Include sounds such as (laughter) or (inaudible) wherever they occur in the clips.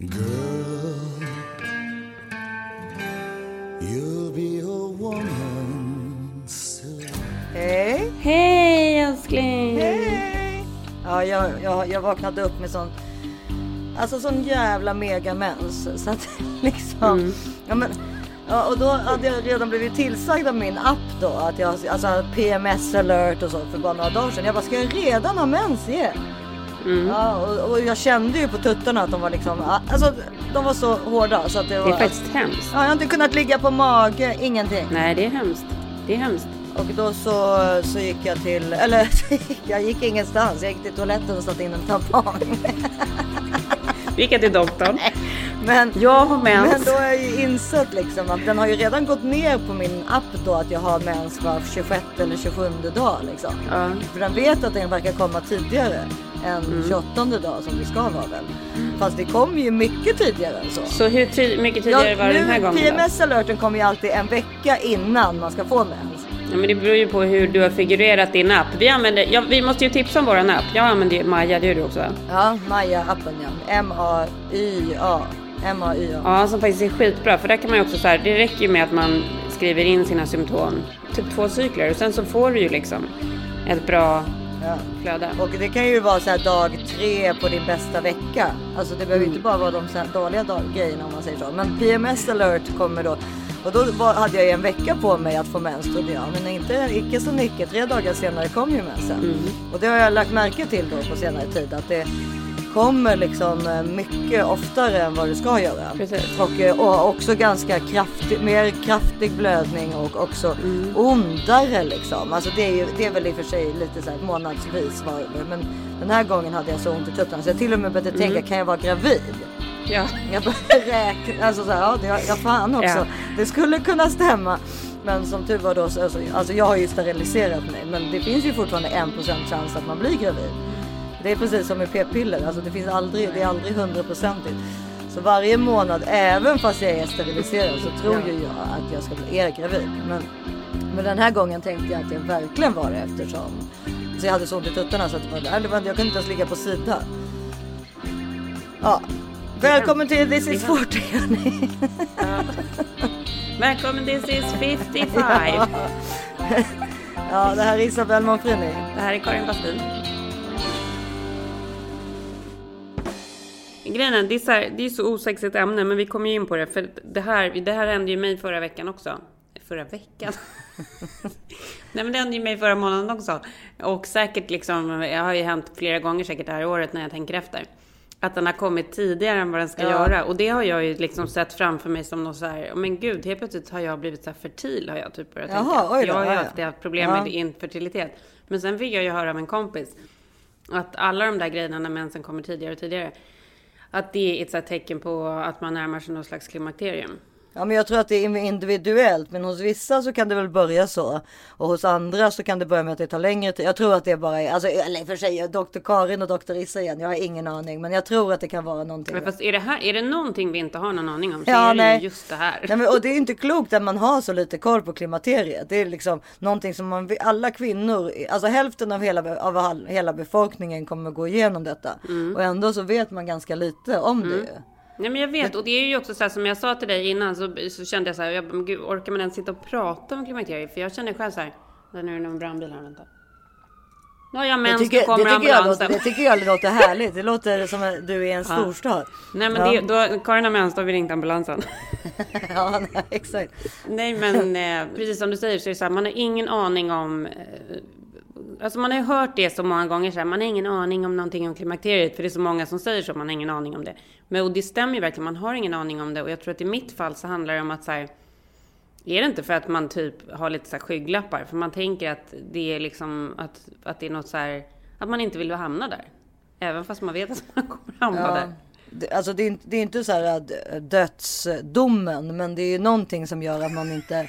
Girl, you'll be a woman soon. Hej! Hej älskling! Hej! Ja, jag, jag, jag vaknade upp med sån... Alltså sån jävla megamens. Så att (laughs) liksom... Ja, men, ja, och då hade jag redan blivit tillsagd av min app då att jag alltså PMS alert och så för bara några dagar sedan. Jag bara, ska jag redan ha mens igen? Ja, och, och jag kände ju på tuttarna att de var liksom, alltså de var så hårda så att det var. Det är faktiskt hemskt. Ja, jag har inte kunnat ligga på mage, ingenting. Nej, det är hemskt. Det är hemskt. Och då så, så gick jag till, eller (laughs) jag gick ingenstans. Jag gick till toaletten och satte in en tampong. Vi gick till doktorn. Men, Jag har mens. men då har jag ju insett liksom att den har ju redan gått ner på min app då att jag har mens var 26 eller 27 dag liksom. Ja. För den vet att den verkar komma tidigare än 28 dag som det ska vara väl. Fast det kommer ju mycket tidigare än så. Så hur ty- mycket tidigare var det den här gången då? PMS-alerten kommer ju alltid en vecka innan man ska få mens. Ja, men det beror ju på hur du har figurerat din app. Vi, använder, ja, vi måste ju tipsa om våran app. Jag använder ju Maja, det gör du också va? Ja, Maja-appen ja. M-A-Y-A. M-A-Y-A. Ja, som faktiskt är skitbra. För där kan man ju också så här, det räcker ju med att man skriver in sina symptom. Typ två cykler och sen så får du ju liksom ett bra Ja. flöde. Och det kan ju vara så här dag tre på din bästa vecka. Alltså det behöver inte bara vara de så här dåliga dag- grejerna om man säger så. Men PMS alert kommer då. Och då var, hade jag ju en vecka på mig att få mens trodde jag. Men inte, icke så nicke. Tre dagar senare kom ju mensen. Och det har jag lagt märke till då på senare tid. Att det kommer liksom eh, mycket oftare än vad det ska göra. Precis. Och, eh, och också ganska kraftig, mer kraftig blödning och också ondare liksom. Alltså det är ju, det är väl i och för sig lite så här månadsvis var det. Men den här gången hade jag så ont i tuttarna så jag till och med började tänka, kan jag vara gravid? Ja. Jag började räkna, alltså så här, ja, det, ja fan också. Ja. Det skulle kunna stämma. Men som tur var då, så, alltså, alltså jag har ju steriliserat mig. Men det finns ju fortfarande 1% chans att man blir gravid. Det är precis som med p-piller, alltså det finns aldrig, det är aldrig hundraprocentigt. Så varje månad, även fast jag är steriliserad så tror ju jag att jag ska bli är gravid. Men, men den här gången tänkte jag att jag verkligen var det eftersom så jag hade så ont i tuttarna så att det var, det var, jag kunde inte ens ligga på sidan. Ja. Välkommen till This is 40 hörni. (laughs) Välkommen this is 55. (laughs) Ja, det här är Isabelle Monfrini. Det här är Karin Bastin. Grejen är, det är, så här, det är så osexigt ämne, men vi kommer ju in på det. För det här, det här hände ju mig förra veckan också. Förra veckan? (laughs) Nej men det hände ju mig förra månaden också. Och säkert liksom, det har ju hänt flera gånger säkert det här året när jag tänker efter. Att den har kommit tidigare än vad den ska Ja. göra. Och det har jag ju liksom sett framför mig som något så här, "Åh, men gud, helt plötsligt har jag blivit så här fertil har jag typ börjat Jaha, tänka. oj då, jag har ju ja. haft problem Ja. med infertilitet. Men sen fick jag ju höra av en kompis att alla de där grejerna när mensen kommer tidigare och tidigare, att det är ett tecken på att man närmar sig någon slags klimakterium. Ja, men jag tror att det är individuellt, men hos vissa så kan det väl börja så och hos andra så kan det börja med att det tar längre tid. Jag tror att det bara är, alltså, eller för sig, Dr. Karin och Dr. Issa igen. Jag har ingen aning, men jag tror att det kan vara någonting. Men fast är det, här, är det någonting vi inte har någon aning om så Ja, är det nej. ju just det här. Nej, men, och det är inte klokt att man har så lite koll på klimakteriet. Det är liksom någonting som man, alla kvinnor, alltså hälften av hela, av hela befolkningen kommer gå igenom detta. Mm. Och ändå så vet man ganska lite om det ju. Nej men jag vet, och det är ju också så här som jag sa till dig innan så, så kände jag så här, jag, men gud, orkar man ens sitta och prata om klimakteriet? För jag känner själv så här, där nu är det någon brandbil här, vänta. Nu har jag mens, nu tycker, kommer det, tycker jag ambulansen. låter, det tycker jag låter härligt. Det låter som att du är i en storstad. Nej men Ja. det, då, Karin har mens, då har vi ringt ambulansen. (laughs) Ja, nej, exakt. Nej men eh, precis som du säger så är det så här, man har ingen aning om eh, Alltså man har ju hört det så många gånger så här, man har ingen aning om någonting om klimakteriet för det är så många som säger så, man har ingen aning om det. Men och det stämmer ju verkligen, man har ingen aning om det och jag tror att i mitt fall så handlar det om att så här, är det inte för att man typ har lite så här skygglappar? För man tänker att det är liksom att, att det är något så här, att man inte vill hamna där. Även fast man vet att man kommer hamna Ja. där. Alltså det är, inte- det är inte så här äh, dödsdomen, men det är någonting som gör att man inte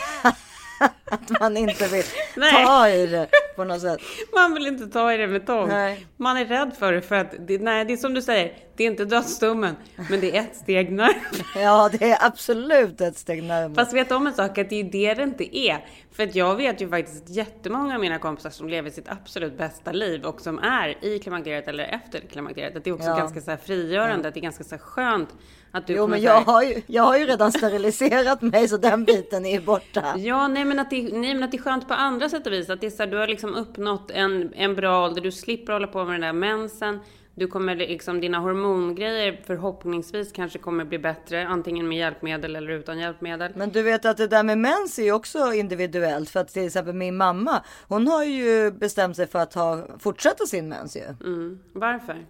(laughs) (laughs) att man inte vill Nej. ta i det på något sätt. Man vill inte ta i det med tång. Nej. Man är rädd för det för att, det, nej det är som du säger, Det är inte dödsdomen, men det är ett steg närmare. Ja, det är absolut ett steg närmare. Fast vet om en sak? Att det är det det inte är. För att jag vet ju faktiskt jättemånga av mina kompisar som lever sitt absolut bästa liv och som är i klimakteriet eller efter klimakteriet. Att det är också Ja. ganska så här frigörande, att det är ganska så här skönt att du Jo, kommer men så här- jag har, ju, jag har ju redan steriliserat mig så den biten är borta. Ja, nej men, att det, nej men att det är skönt på andra sätt och vis. Att det är så här, du har liksom uppnått en, en bra ålder, du slipper hålla på med den där mensen. Du kommer liksom, dina hormongrejer förhoppningsvis kanske kommer bli bättre, antingen med hjälpmedel eller utan hjälpmedel. Men du vet att det där med mens är ju också individuellt. För att till exempel min mamma, hon har ju bestämt sig för att ha, fortsätta sin mens ju. Mm. Varför?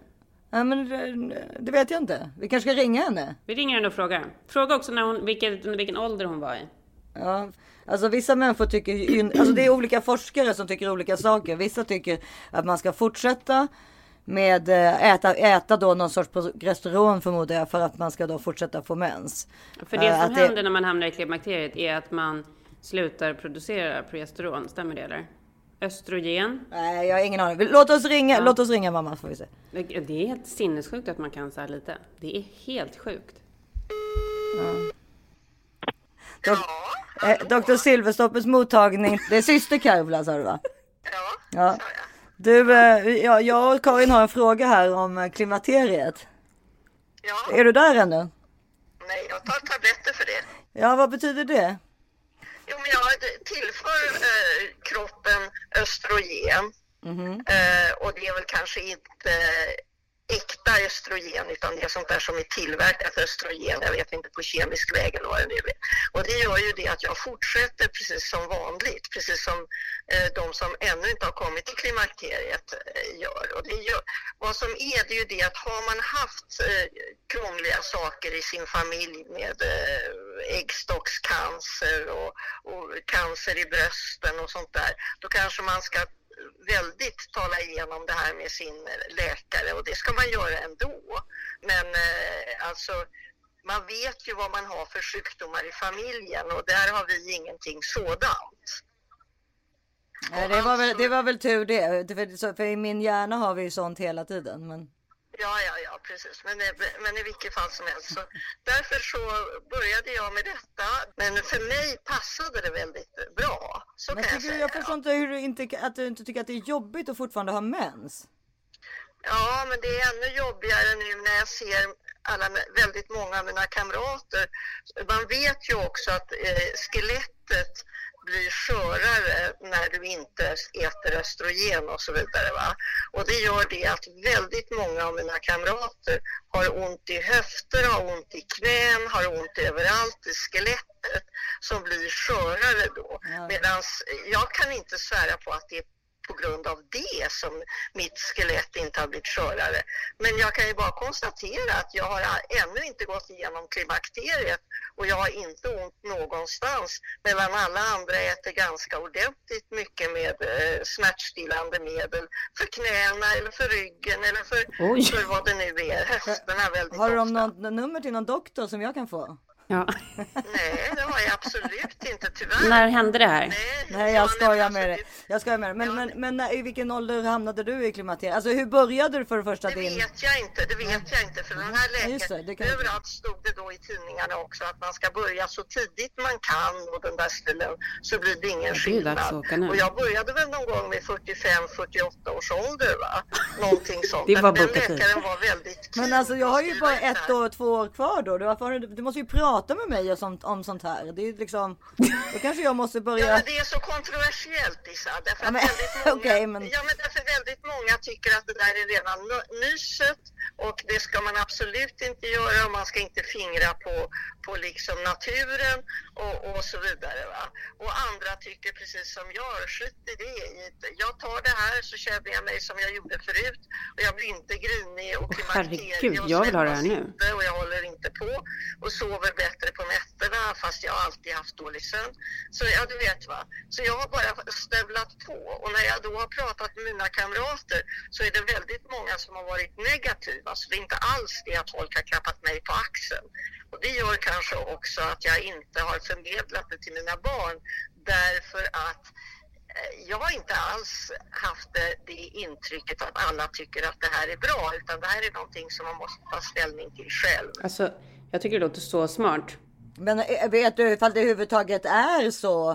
Ja, men det, det vet jag inte. Vi kanske ska ringa henne. Vi ringer henne och frågar. Fråga också när hon, vilket, vilken ålder hon var i. Ja, alltså vissa människor tycker alltså det är olika forskare som tycker olika saker. Vissa tycker att man ska fortsätta med eh, äta, äta då någon sorts progesteron förmodar jag för att man ska då fortsätta få mens. För det Eh, som att det- händer när man hamnar i klimakteriet är att man slutar producera progesteron. Stämmer det eller? Östrogen. Nej, jag har ingen aning. Låt oss ringa, låt oss ringa mamma så får vi se. Det det är helt sinnessjukt att man kan så här lite. Det är helt sjukt. Dok eh, Dr. Silverstoppers mottagning. Det är syster Karvla sa du va? Ja, Ja. Du, eh, ja, jag och Karin har en fråga här om eh, klimakteriet. Ja, Är du där ännu? nej, jag tar tabletter för det. Ja, vad betyder det? Jo, men jag tillför eh, kroppen östrogen. Eh, och det är väl kanske inte äkta östrogen utan det är sånt där som är tillverkat östrogen. Jag vet inte på kemisk väg eller vad det nu är. Och det gör ju det att jag fortsätter precis som vanligt, precis som eh, de som ännu inte har kommit till klimakteriet eh, gör. Och det gör. Vad som är, det är ju det att har man haft eh, krångliga saker i sin familj med eh, äggstockscancer och, och cancer i brösten och sånt där, då kanske man ska väldigt tala igenom det här med sin läkare och det ska man göra ändå. Men eh, alltså, man vet ju vad man har för sjukdomar i familjen och där har vi ingenting sådant. Nej, det, var väl, det var väl tur det. För, för i min hjärna har vi ju sånt hela tiden. Men... Ja, ja, ja, precis. Men, men i vilket fall som helst. Så därför så började jag med detta. Men för mig passade det väldigt bra. Så Men kan jag säga. jag förstår inte hur du inte, att du inte tycker att det är jobbigt att fortfarande ha mens. Ja, men det är ännu jobbigare nu när jag ser alla, väldigt många av mina kamrater. Man vet ju också att eh, skelettet blir skörare när du inte äter östrogen och så vidare. Va? Och det gör det att väldigt många av mina kamrater har ont i höfter, har ont i knän, har ont överallt i skelettet som blir skörare då. Medan jag kan inte svära på att det är på grund av det som mitt skelett inte har blivit skörare. Men jag kan ju bara konstatera att jag har ännu inte gått igenom klimakteriet och jag har inte ont någonstans medan alla andra äter ganska ordentligt mycket med eh, smärtstillande medel för knäna eller för ryggen eller för, Oj. för vad det nu är, höfterna väldigt Har de ofta. något nummer till någon doktor som jag kan få? Ja. Nej, det har jag absolut inte tyvärr. När hände det här? Nej, Nej, ja, jag skojar men med dig. Jag skojar med dig. Men, men, men när, i vilken ålder hamnade du i klimakteriet? Alltså hur började du för det första Det din... vet jag inte, det vet jag inte för den här Ja, det, läkaren, det inte. överallt stod det då i tidningarna också att man ska börja så tidigt man kan och den där stilen så blir det ingen Ja, det skillnad. Och jag började väl någon gång vid 45-48 års ålder va? Någonting sånt. Det var den bokat tid. läkaren var väldigt Men alltså jag har ju bara ett det år, två år kvar då. Du, varför har du, du måste ju prata med mig sånt, om sånt här. Det är liksom... Då kanske jag måste Ja, börja... men det är så kontroversiellt Issa. Därför Ja, men- väldigt (laughs) många, okej, men- ja, men därför väldigt många tycker att det där är redan nyset och det ska man absolut inte göra och man ska inte fingra på, på liksom naturen och, och så vidare. Va? Och andra tycker precis som jag, skit i det. Jag tar det här så känner jag mig som jag gjorde förut och jag blir inte grinig och klimakterie Herregud, och jag vill ha det här nu. inte och jag håller inte på och sover bättre på nätterna fast jag alltid haft dålig sömn. Så ja, du vet va. Så jag har bara stövlat på och när jag då har pratat med mina kamrater så är det väldigt många som har varit negativa. Så det är inte alls det att folk har klappat mig på axeln. Och det gör kanske också att jag inte har förmedlat det till mina barn därför att eh, jag har inte alls haft det, det intrycket att alla tycker att det här är bra, utan det här är någonting som man måste ta ställning till själv. Alltså, jag tycker det låter så smart. Men eh, vet du ifall det överhuvudtaget är så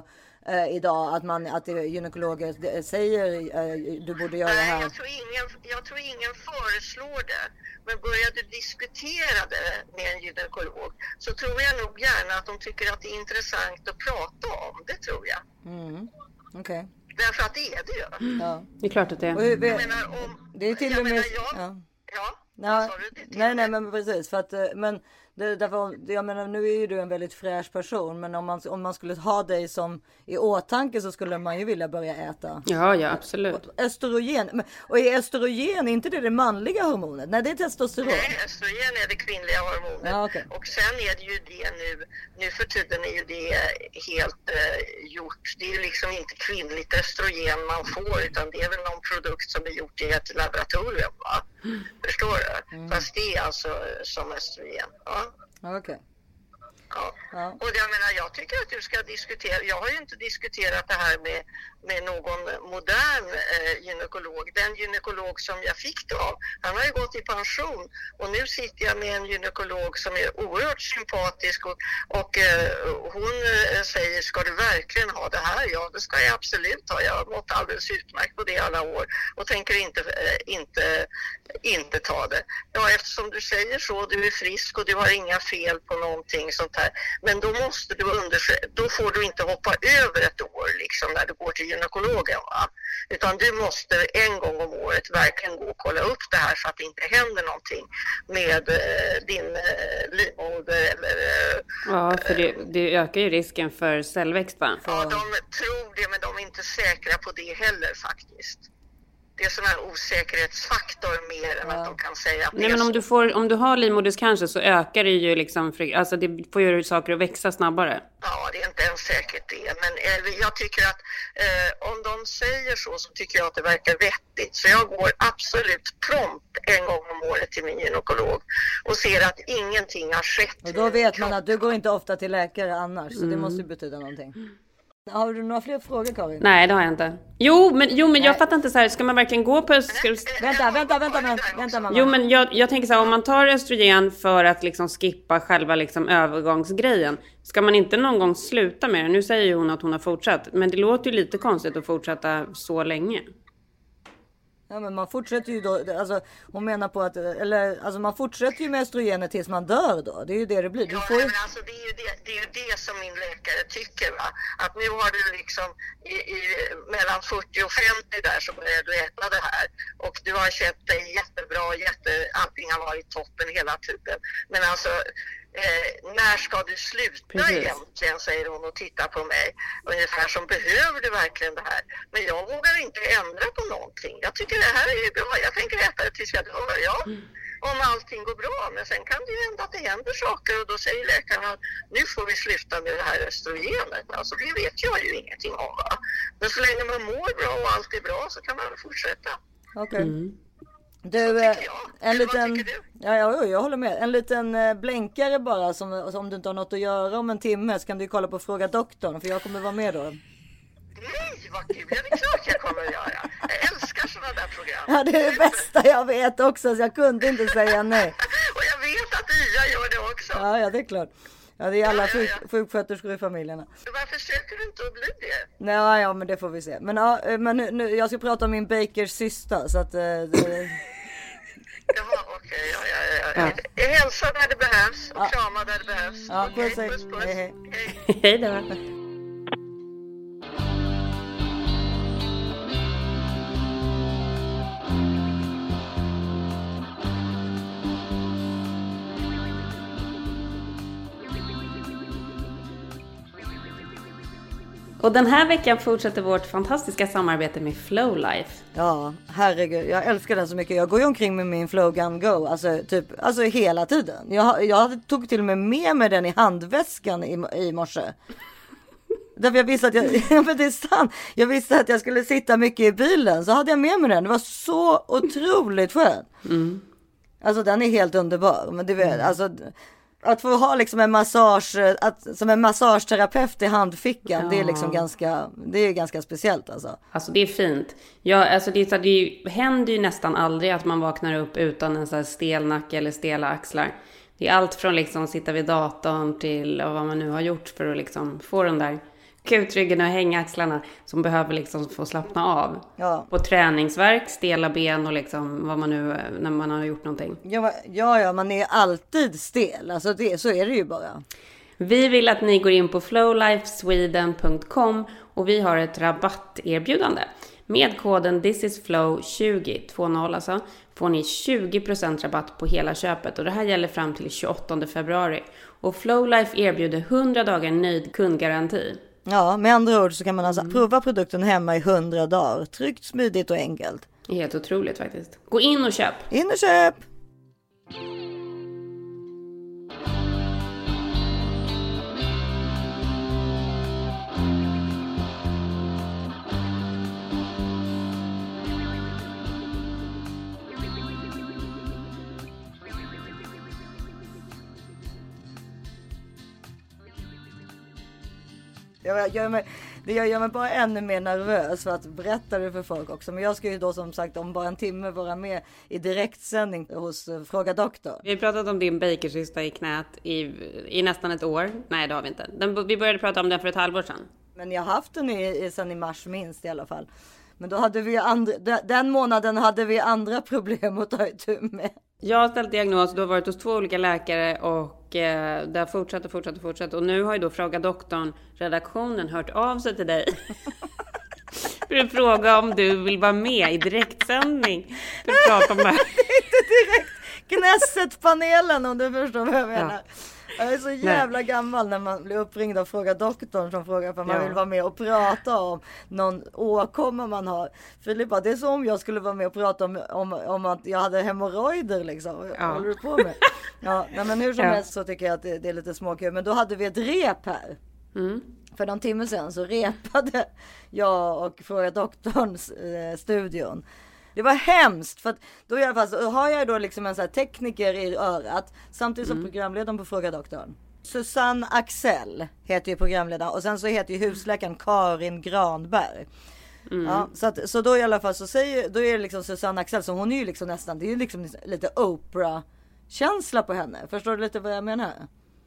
eh, idag att man att det- gynekologer eh, säger eh, du borde göra det Nej, här? jag tror, ingen, jag tror ingen föreslår det. Men börjar du diskutera det med en gynekolog så tror jag nog gärna att de tycker att det är intressant att prata om. Det tror jag. Mm. Okej. Därför att det är det ju. Ja. Det är klart att det Och är. hur, Jag menar, om, det är till jag och med... menar, jag, Ja. ja. Ja, nej, och nej, men precis för att eh, men det, därför, jag menar, nu är ju du en väldigt fräsch person, men om man om man skulle ha dig som i åtanke så skulle man ju vilja börja äta Ja, ja, absolut. östrogen. Men, och är östrogen inte det det manliga hormonet? Nej, det är testosteron. Nej, östrogen är det kvinnliga hormonet. Ja, okej. Och sen är det ju det nu, nu för tiden är ju det helt eh, gjort. Det är ju liksom inte kvinnligt östrogen man får utan det är väl någon produkt som är gjort i ett laboratorium. Va? Förstår du? Mm. Fast det är alltså som östrogen. Ja. Okej. Ja. Ja. Och jag menar, jag tycker att du ska diskutera. Jag har ju inte diskuterat det här med, med någon modern eh, gynekolog. Den gynekolog som jag fick det av, han har ju gått i pension och nu sitter jag med en gynekolog som är oerhört sympatisk och, och eh, hon eh, säger, ska du verkligen ha det här? Ja, det ska jag absolut ha. Jag har mått alldeles utmärkt på det i alla år och tänker inte, eh, inte, inte ta det. Ja, eftersom du säger så, du är frisk och du har inga fel på någonting sånt här. Men då måste du då får du inte hoppa över ett år liksom när du går till gynekologen. Va? Utan du måste en gång om året verkligen gå och kolla upp det här så att det inte händer någonting med eh, din eh, livmoder eller eh, Ja, för det, det ökar ju risken för cellväxt, va? Ja, de tror det, men de är inte säkra på det heller faktiskt. Det är sån här osäkerhetsfaktor mer än att de kan säga att Nej, det men är om så. du, får, om du har livmoderscancer så ökar det ju liksom, alltså det får ju saker att växa snabbare. Ja, det är inte ens säkert det. Men eh, jag tycker att eh, om de säger så så tycker jag att det verkar vettigt. Så jag går absolut prompt en gång om året till min gynekolog och ser att ingenting har skett. Och då vet man att du går inte ofta till läkare annars, så det måste ju betyda någonting. Har du några fler frågor Karin? Nej, det har jag inte. Jo, men, jo, men jag fattar inte så här, ska man verkligen gå på öst... Ska, Vänta, vänta, vänta, vänta, vänta mamma. Jo, men jag, jag tänker så här, om man tar östrogen för att liksom skippa själva liksom övergångsgrejen, ska man inte någon gång sluta med det? Nu säger ju hon att hon har fortsatt, men det låter ju lite konstigt att fortsätta så länge. Ja, men man fortsätter ju då, alltså hon menar på att, eller alltså man fortsätter ju med östrogenet tills man dör då. Det är ju det det blir. Du Ja, får ju... men alltså, det, är ju det, det är ju det som min läkare tycker. Va? Att nu har du liksom i, i, mellan 40 och 50 där så börjar du äta det här. Och du har känt dig jättebra, jätte, allting har varit toppen hela tiden. Men alltså, eh, när ska du sluta Precis. egentligen, säger hon och tittar på mig. Ungefär som, behöver du verkligen det här? Men jag vågar inte ändra på någonting. Jag tycker det här är bra. Jag tänker äta det tills jag dör. Ja om allting går bra. Men sen kan det ju hända att det händer saker och då säger läkarna att nu får vi sluta med det här östrogenet. Alltså det vet jag ju ingenting om. Va? Men så länge man mår bra och allt är bra så kan man fortsätta. Okej. Mm. Du, eh, jag. en liten... Ja, ja, jag håller med. En liten eh, blänkare bara som, om du inte har något att göra om en timme så kan du kolla på Fråga Doktorn för jag kommer vara med då. Nej, vad kul! Ja, det är klart jag kommer att göra. Jag älskar sådana där program. Ja, det är det bästa jag vet också så jag kunde inte säga nej. Och jag vet att Ia gör det också. Ja, ja, det är klart. Ja, det är alla Ja, ja, ja. sjuksköterskor i familjerna. Varför söker du inte att bli det? Nej, ja, men det får vi se. Men, ja, eh, men nu, nu, jag ska prata om min Bakers syster så att... eh, Jaha, okej. ja, ja, ja. ja. Hälsa där det behövs och krama där det behövs. Ja, Okej, puss, hej. puss, puss. Hej, hej. Hej. Hej då. Och den här veckan fortsätter vårt fantastiska samarbete med Flowlife. Ja, herregud. Jag älskar den så mycket. Jag går ju omkring med min Flow Gun Go, alltså typ, alltså hela tiden. Jag, jag tog till och med med mig den i handväskan i, i morse. Därför jag visste att jag, (laughs) ja, men det är sant. Jag visste att jag skulle sitta mycket i bilen, så hade jag med mig den. Det var så otroligt skönt. Alltså den är helt underbar. Men du vet, alltså, att få ha liksom en massage, att, som en massageterapeut i handfickan, ja. det är liksom ganska, det är ganska speciellt alltså. Alltså det är fint. Ja, alltså det, är, det händer ju nästan aldrig att man vaknar upp utan en så här stel nacke eller stela axlar. Det är allt från liksom att sitta vid datorn till vad man nu har gjort för att liksom få den där kutryggen och hängaxlarna som behöver liksom få slappna av. Ja. På träningsverk, stela ben och liksom vad man nu, när man har gjort någonting. Ja, ja, ja man är alltid stel. Alltså det, så är det ju bara. Vi vill att ni går in på flowlifesweden.com och vi har ett rabatterbjudande. Med koden thisisflow20, 20 alltså, får ni 20% rabatt på hela köpet och det här gäller fram till 28 februari. Och Flowlife erbjuder 100 dagar nöjd kundgaranti. Ja, med andra ord så kan man alltså mm. prova produkten hemma i 100 dagar. Tryggt, smidigt och enkelt. Helt otroligt faktiskt. Gå in och köp! In och köp! Jag gör mig, det gör mig bara ännu mer nervös för att berätta det för folk också. Men jag ska ju då som sagt om bara en timme vara med i direktsändning hos uh, Fråga Doktor. Vi har pratat om din bakercysta i knät i, i nästan ett år. Nej, det har vi inte. Den, vi började prata om den för ett halvår sedan. Men jag har haft den i, i, sedan i mars minst i alla fall. Men då hade vi andra, den månaden hade vi andra (laughs) problem att ta itu med. Jag har ställt diagnos, du har varit hos två olika läkare och eh, det har fortsatt och fortsatt och fortsatt. Och nu har ju då Fråga Doktorn, redaktionen, hört av sig till dig. (laughs) för att fråga om du vill vara med i direktsändning. För att prata om det här. (laughs) det är inte direkt Knesset-panelen om du förstår vad jag menar. Ja. Jag är så jävla Nej. gammal när man blir uppringd och frågar doktorn som frågar för man ja. vill vara med och prata om någon åkomma man har. Filippa, det är som om jag skulle vara med och prata om, om, om att jag hade hemorrojder liksom. Ja. håller du på med? Ja, nej, men hur som ja. helst så tycker jag att det, det är lite småkul. Men då hade vi ett rep här. Mm. För någon timme sedan så repade jag och Fråga doktorn eh, studion. Det var hemskt för att då i alla fall så har jag då liksom en sån här tekniker i örat samtidigt som mm. programledaren på Fråga Doktorn. Susanne Axel heter ju programledaren och sen så heter ju husläkaren Karin Granberg. Mm. Ja, så, att, så då i alla fall så säger, då är det liksom Susanne Axel, så hon är ju liksom nästan, det är ju liksom lite Oprah känsla på henne. Förstår du lite vad jag menar?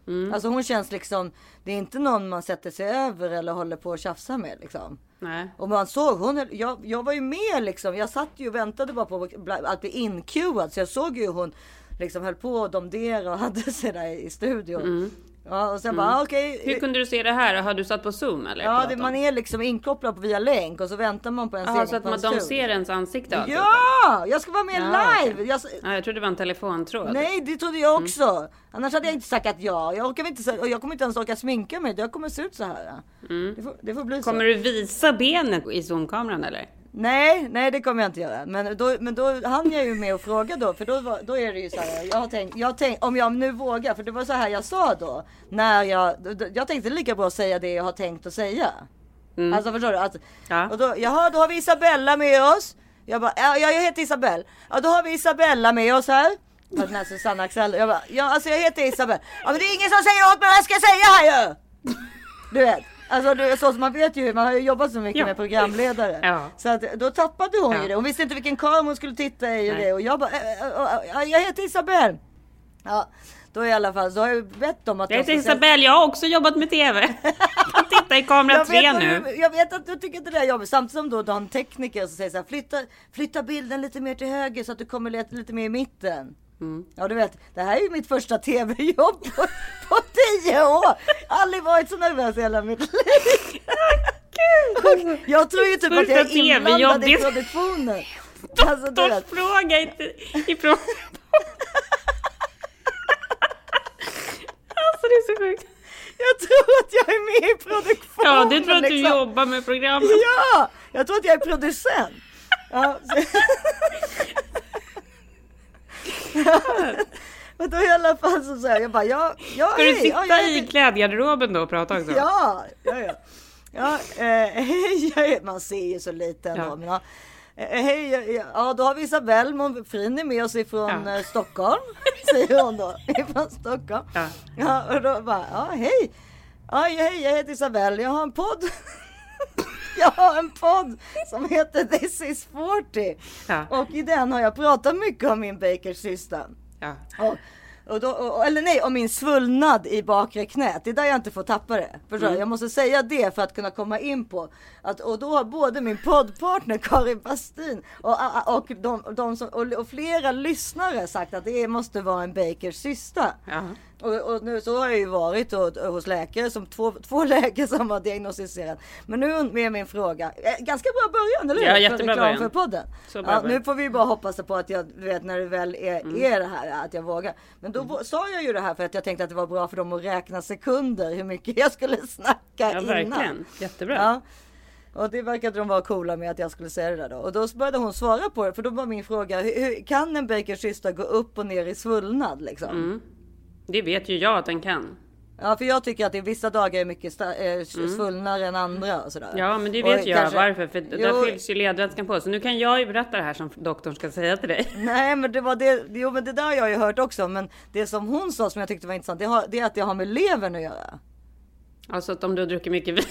Mm. Alltså hon känns liksom, det är inte någon man sätter sig över eller håller på att tjafsa med liksom. Nej. Och man såg, hon, jag, jag var ju med liksom. Jag satt ju och väntade bara på att bli incuad. Så jag såg ju hon liksom höll på att domdera och hade sig där i studion. Mm. Ja, och sen mm. bara, ah, okay. Hur kunde du se det här? Har du satt på zoom eller? Ja, det, man är liksom inkopplad via länk och så väntar man på en Aha, så att man, de ser ens ansikte? Ja! Jag ska vara med ja, live! Okay. Jag, ja, jag trodde det var en telefontråd. Nej, det trodde jag också. Mm. Annars hade jag inte sagt ja. Jag, orkar inte, jag kommer inte ens orka sminka mig. Jag kommer se ut så här. Mm. Det, får, det får bli kommer så. du visa benet i zoomkameran eller? Nej, nej det kommer jag inte göra. Men då, men då hann jag ju med att fråga då. För då, var, då är det ju så här. Jag har tänkt, jag tänkt, om jag nu vågar. För det var så här jag sa då. När jag, jag tänkte lika bra säga det jag har tänkt att säga. Mm. Alltså förstår du? Att, ja. och då, jaha, då har vi Isabella med oss. Jag bara, ja, jag heter Isabella. Ja, då har vi Isabella med oss här. Den här Susanne Axel. Jag bara, ja alltså jag heter Isabella. Ja men det är ingen som säger åt mig vad jag ska säga här ju. Du vet. Alltså du, så, man vet ju, man har ju jobbat så mycket ja. med programledare. Ja. Så att, då tappade hon ja. ju det. Hon visste inte vilken kamera hon skulle titta i och det. Och jag bara, äh, äh, äh, jag heter Isabelle. Ja, då i alla fall så har jag bett dem att jag heter Isabelle, jag har också jobbat med TV. Titta i kamera 3 nu. Du, jag vet att du tycker inte det är jobbigt. Samtidigt som då du har en tekniker som säger så här, flytta, flytta bilden lite mer till höger så att du kommer lite, lite mer i mitten. Mm. Ja du vet, det här är ju mitt första tv-jobb på, på tio år. Aldrig varit så nervös i hela mitt liv. jag tror ju typ att jag är inblandad i produktionen. Alltså, Doktorsfråga inte i frågan. alltså det är så sjukt. Jag tror att jag är med i produktionen. Ja, du tror att liksom. du jobbar med programmet. Ja, jag tror att jag är producent. Ja, (laughs) (laughs) Men då i alla fall så säger jag bara, ja, ja, Ska du sitta ja, i klädgarderoben då och prata också? Ja, ja, ja. ja eh, (laughs) man ser ju så lite ändå. Ja. Men, ja. Eh, Hej, ja, ja då har vi Isabelle Monfrin med oss ifrån Ja. eh, Stockholm. (laughs) Säger hon då. Ifrån Stockholm. Ja. Ja, och då bara, ja hej. Ja, hej, jag heter Isabelle. Jag har en podd. (laughs) jag har en podd som heter This is 40. Ja. Och i den har jag pratat mycket om min Bakers syster. Ja. Och, och då, och, eller nej, om min svullnad i bakre knät. Det är där jag inte får tappa det. Förstår du? Jag måste säga det för att kunna komma in på att och då har både min poddpartner (laughs) Karin Bastin och, och, de, de som, och, flera lyssnare sagt att det måste vara en Bakers syster. Ja. Och, och nu så har jag ju varit och, och hos läkare som två, två (laughs) läkare som har diagnostiserat. Men nu med min fråga. Eh, Ganska bra början, eller hur? Ja, jättebra början. för podden. Ja, nu får vi bara hoppas på att jag vet när det väl är, Mm. är det här att jag vågar. Men då vå- sa jag ju det här för att jag tänkte att det var bra för dem att räkna sekunder hur mycket jag skulle snacka Ja, innan. verkligen. Jättebra. Ja. Och det verkade de vara coola med att jag skulle säga det där då. Och då började hon svara på det. För då var min fråga, hur, kan en Bakers syster gå upp och ner i svullnad liksom? Mm. Det vet ju jag att den kan. Ja, för jag tycker att det vissa dagar är mycket eh, svullnare än andra och sådär. Mm. Ja, men det Och vet jag kanske- varför. För Jo. där fylls ju ledvätskan på. Så nu kan jag ju berätta det här som doktorn ska säga till dig. (laughs) Nej, men det var det. Jo, men det där har jag ju hört också. Men det som hon sa som jag tyckte var intressant, det, har, det är att det har med levern att göra. Alltså att om du har druckit mycket vin.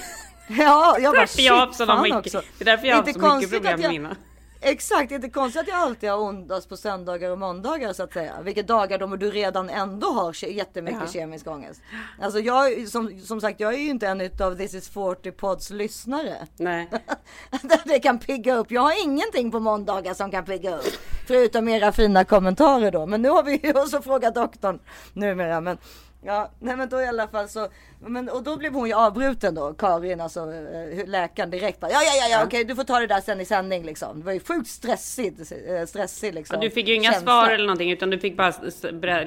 Ja, jag (laughs) bara jag shit, så fan mycket, också. det är därför jag har haft så mycket problem med jag- mina. Exakt, det är inte konstigt att jag alltid har ondast på söndagar och måndagar så att säga. Vilka dagar då du redan ändå har ke- jättemycket Ja. kemisk ångest. Alltså jag, som, som sagt, jag är ju inte en utav This is 40 pods lyssnare. Nej. (laughs) Det kan pigga upp. Jag har ingenting på måndagar som kan pigga upp. Förutom era fina kommentarer då. Men nu har vi ju (laughs) också frågat doktorn numera. Men ja, nej men då i alla fall så. Men, och då blev hon ju avbruten då. Karin, alltså eh, läkaren direkt. Bara, ja, ja, ja, ja, okej, du får ta det där sen i sändning liksom. Det var ju sjukt stressigt. eh, Stressig liksom. Ja, du fick ju inga känsla. svar eller någonting utan du fick bara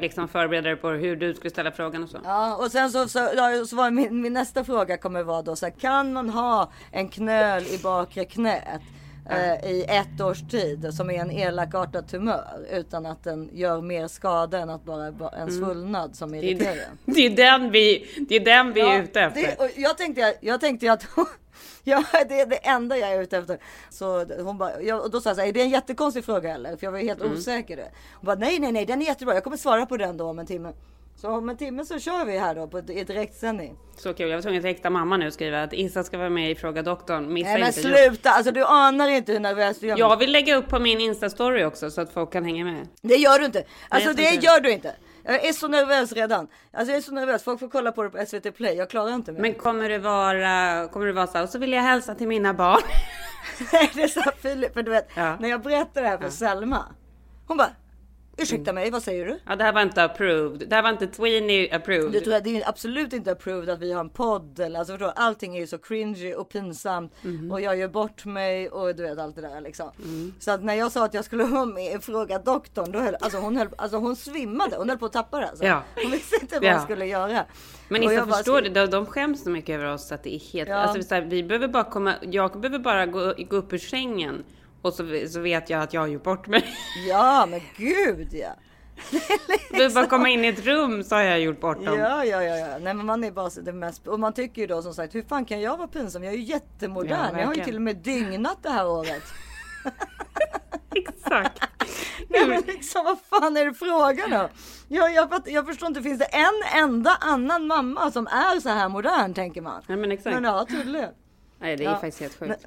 liksom förbereda dig på hur du skulle ställa frågan och så. Ja, och sen så, så, ja, så var min, min nästa fråga kommer vara då så här, kan man ha en knöl i bakre knät eh, i ett års tid som är en elakartad tumör utan att den gör mer skada än att bara en svullnad som Mm. Det är, irriterar. (laughs) det är den vi, det är, den vi är Ja, ute efter. Det, och jag tänkte, jag tänkte att (laughs) Ja, det är det enda jag är ute efter. Så hon bara, jag, och då sa jag så här, är det en jättekonstig fråga eller? För jag var helt Mm. osäker. Hon bara, nej, nej, nej, den är jättebra. Jag kommer svara på den då om en timme. Så om en timme så kör vi här då på i direktsändning. Så kul. Jag var tvungen att texta mamma nu och skriva att Issa ska vara med i Fråga doktorn. Missa Nej men inte. sluta, alltså du anar inte hur nervös du gör. Jag vill lägga upp på min Insta-story också så att folk kan hänga med. Det gör du inte. Alltså jag det inte. gör du inte. Jag är så nervös redan. Alltså jag är så nervös. Folk får kolla på det på SVT Play. Jag klarar inte mer. Men kommer det vara, kommer det vara så här, och så vill jag hälsa till mina barn. (laughs) Nej, det sa Filip. För du vet, Ja. när jag berättade det här för Selma. Hon bara, ursäkta mig, vad säger du? Ja, det här var inte approved. Det här var inte Tweenie approved. Du tror det är absolut inte approved att vi har en podd eller alltså förstår, du? allting är ju så cringy och pinsamt Mhm. och jag gör bort mig och du vet allt det där liksom. Mm. Så att när jag sa att jag skulle vara med och fråga doktorn då höll, alltså hon höll, alltså hon svimmade, hon höll på att tappa det alltså. Ja. Hon visste inte vad Ja. hon skulle göra. Men Issa bara förstår skrev- det, de, de skäms så mycket över oss att det är helt... Ja. Alltså, här, vi behöver bara komma... Jag behöver bara gå, gå upp ur sängen och så, så vet jag att jag har gjort bort mig. (laughs) Ja men gud ja. Jag behöver bara komma in i ett rum så har jag gjort bort dem. Ja, ja, ja, ja. Nej, men man är bara det mest och man tycker ju då som sagt, hur fan kan jag vara pinsam? Jag är ju Ja, jättemodern. jag har ju till och med dygnat det här året. (laughs) Exakt. (laughs) Nej, men liksom, vad fan är det frågan om? Jag, jag, jag förstår inte, finns det en enda annan mamma som är så här modern tänker man? Nej men exakt. Men ja, tydligen. Nej det är Ja. faktiskt helt sjukt.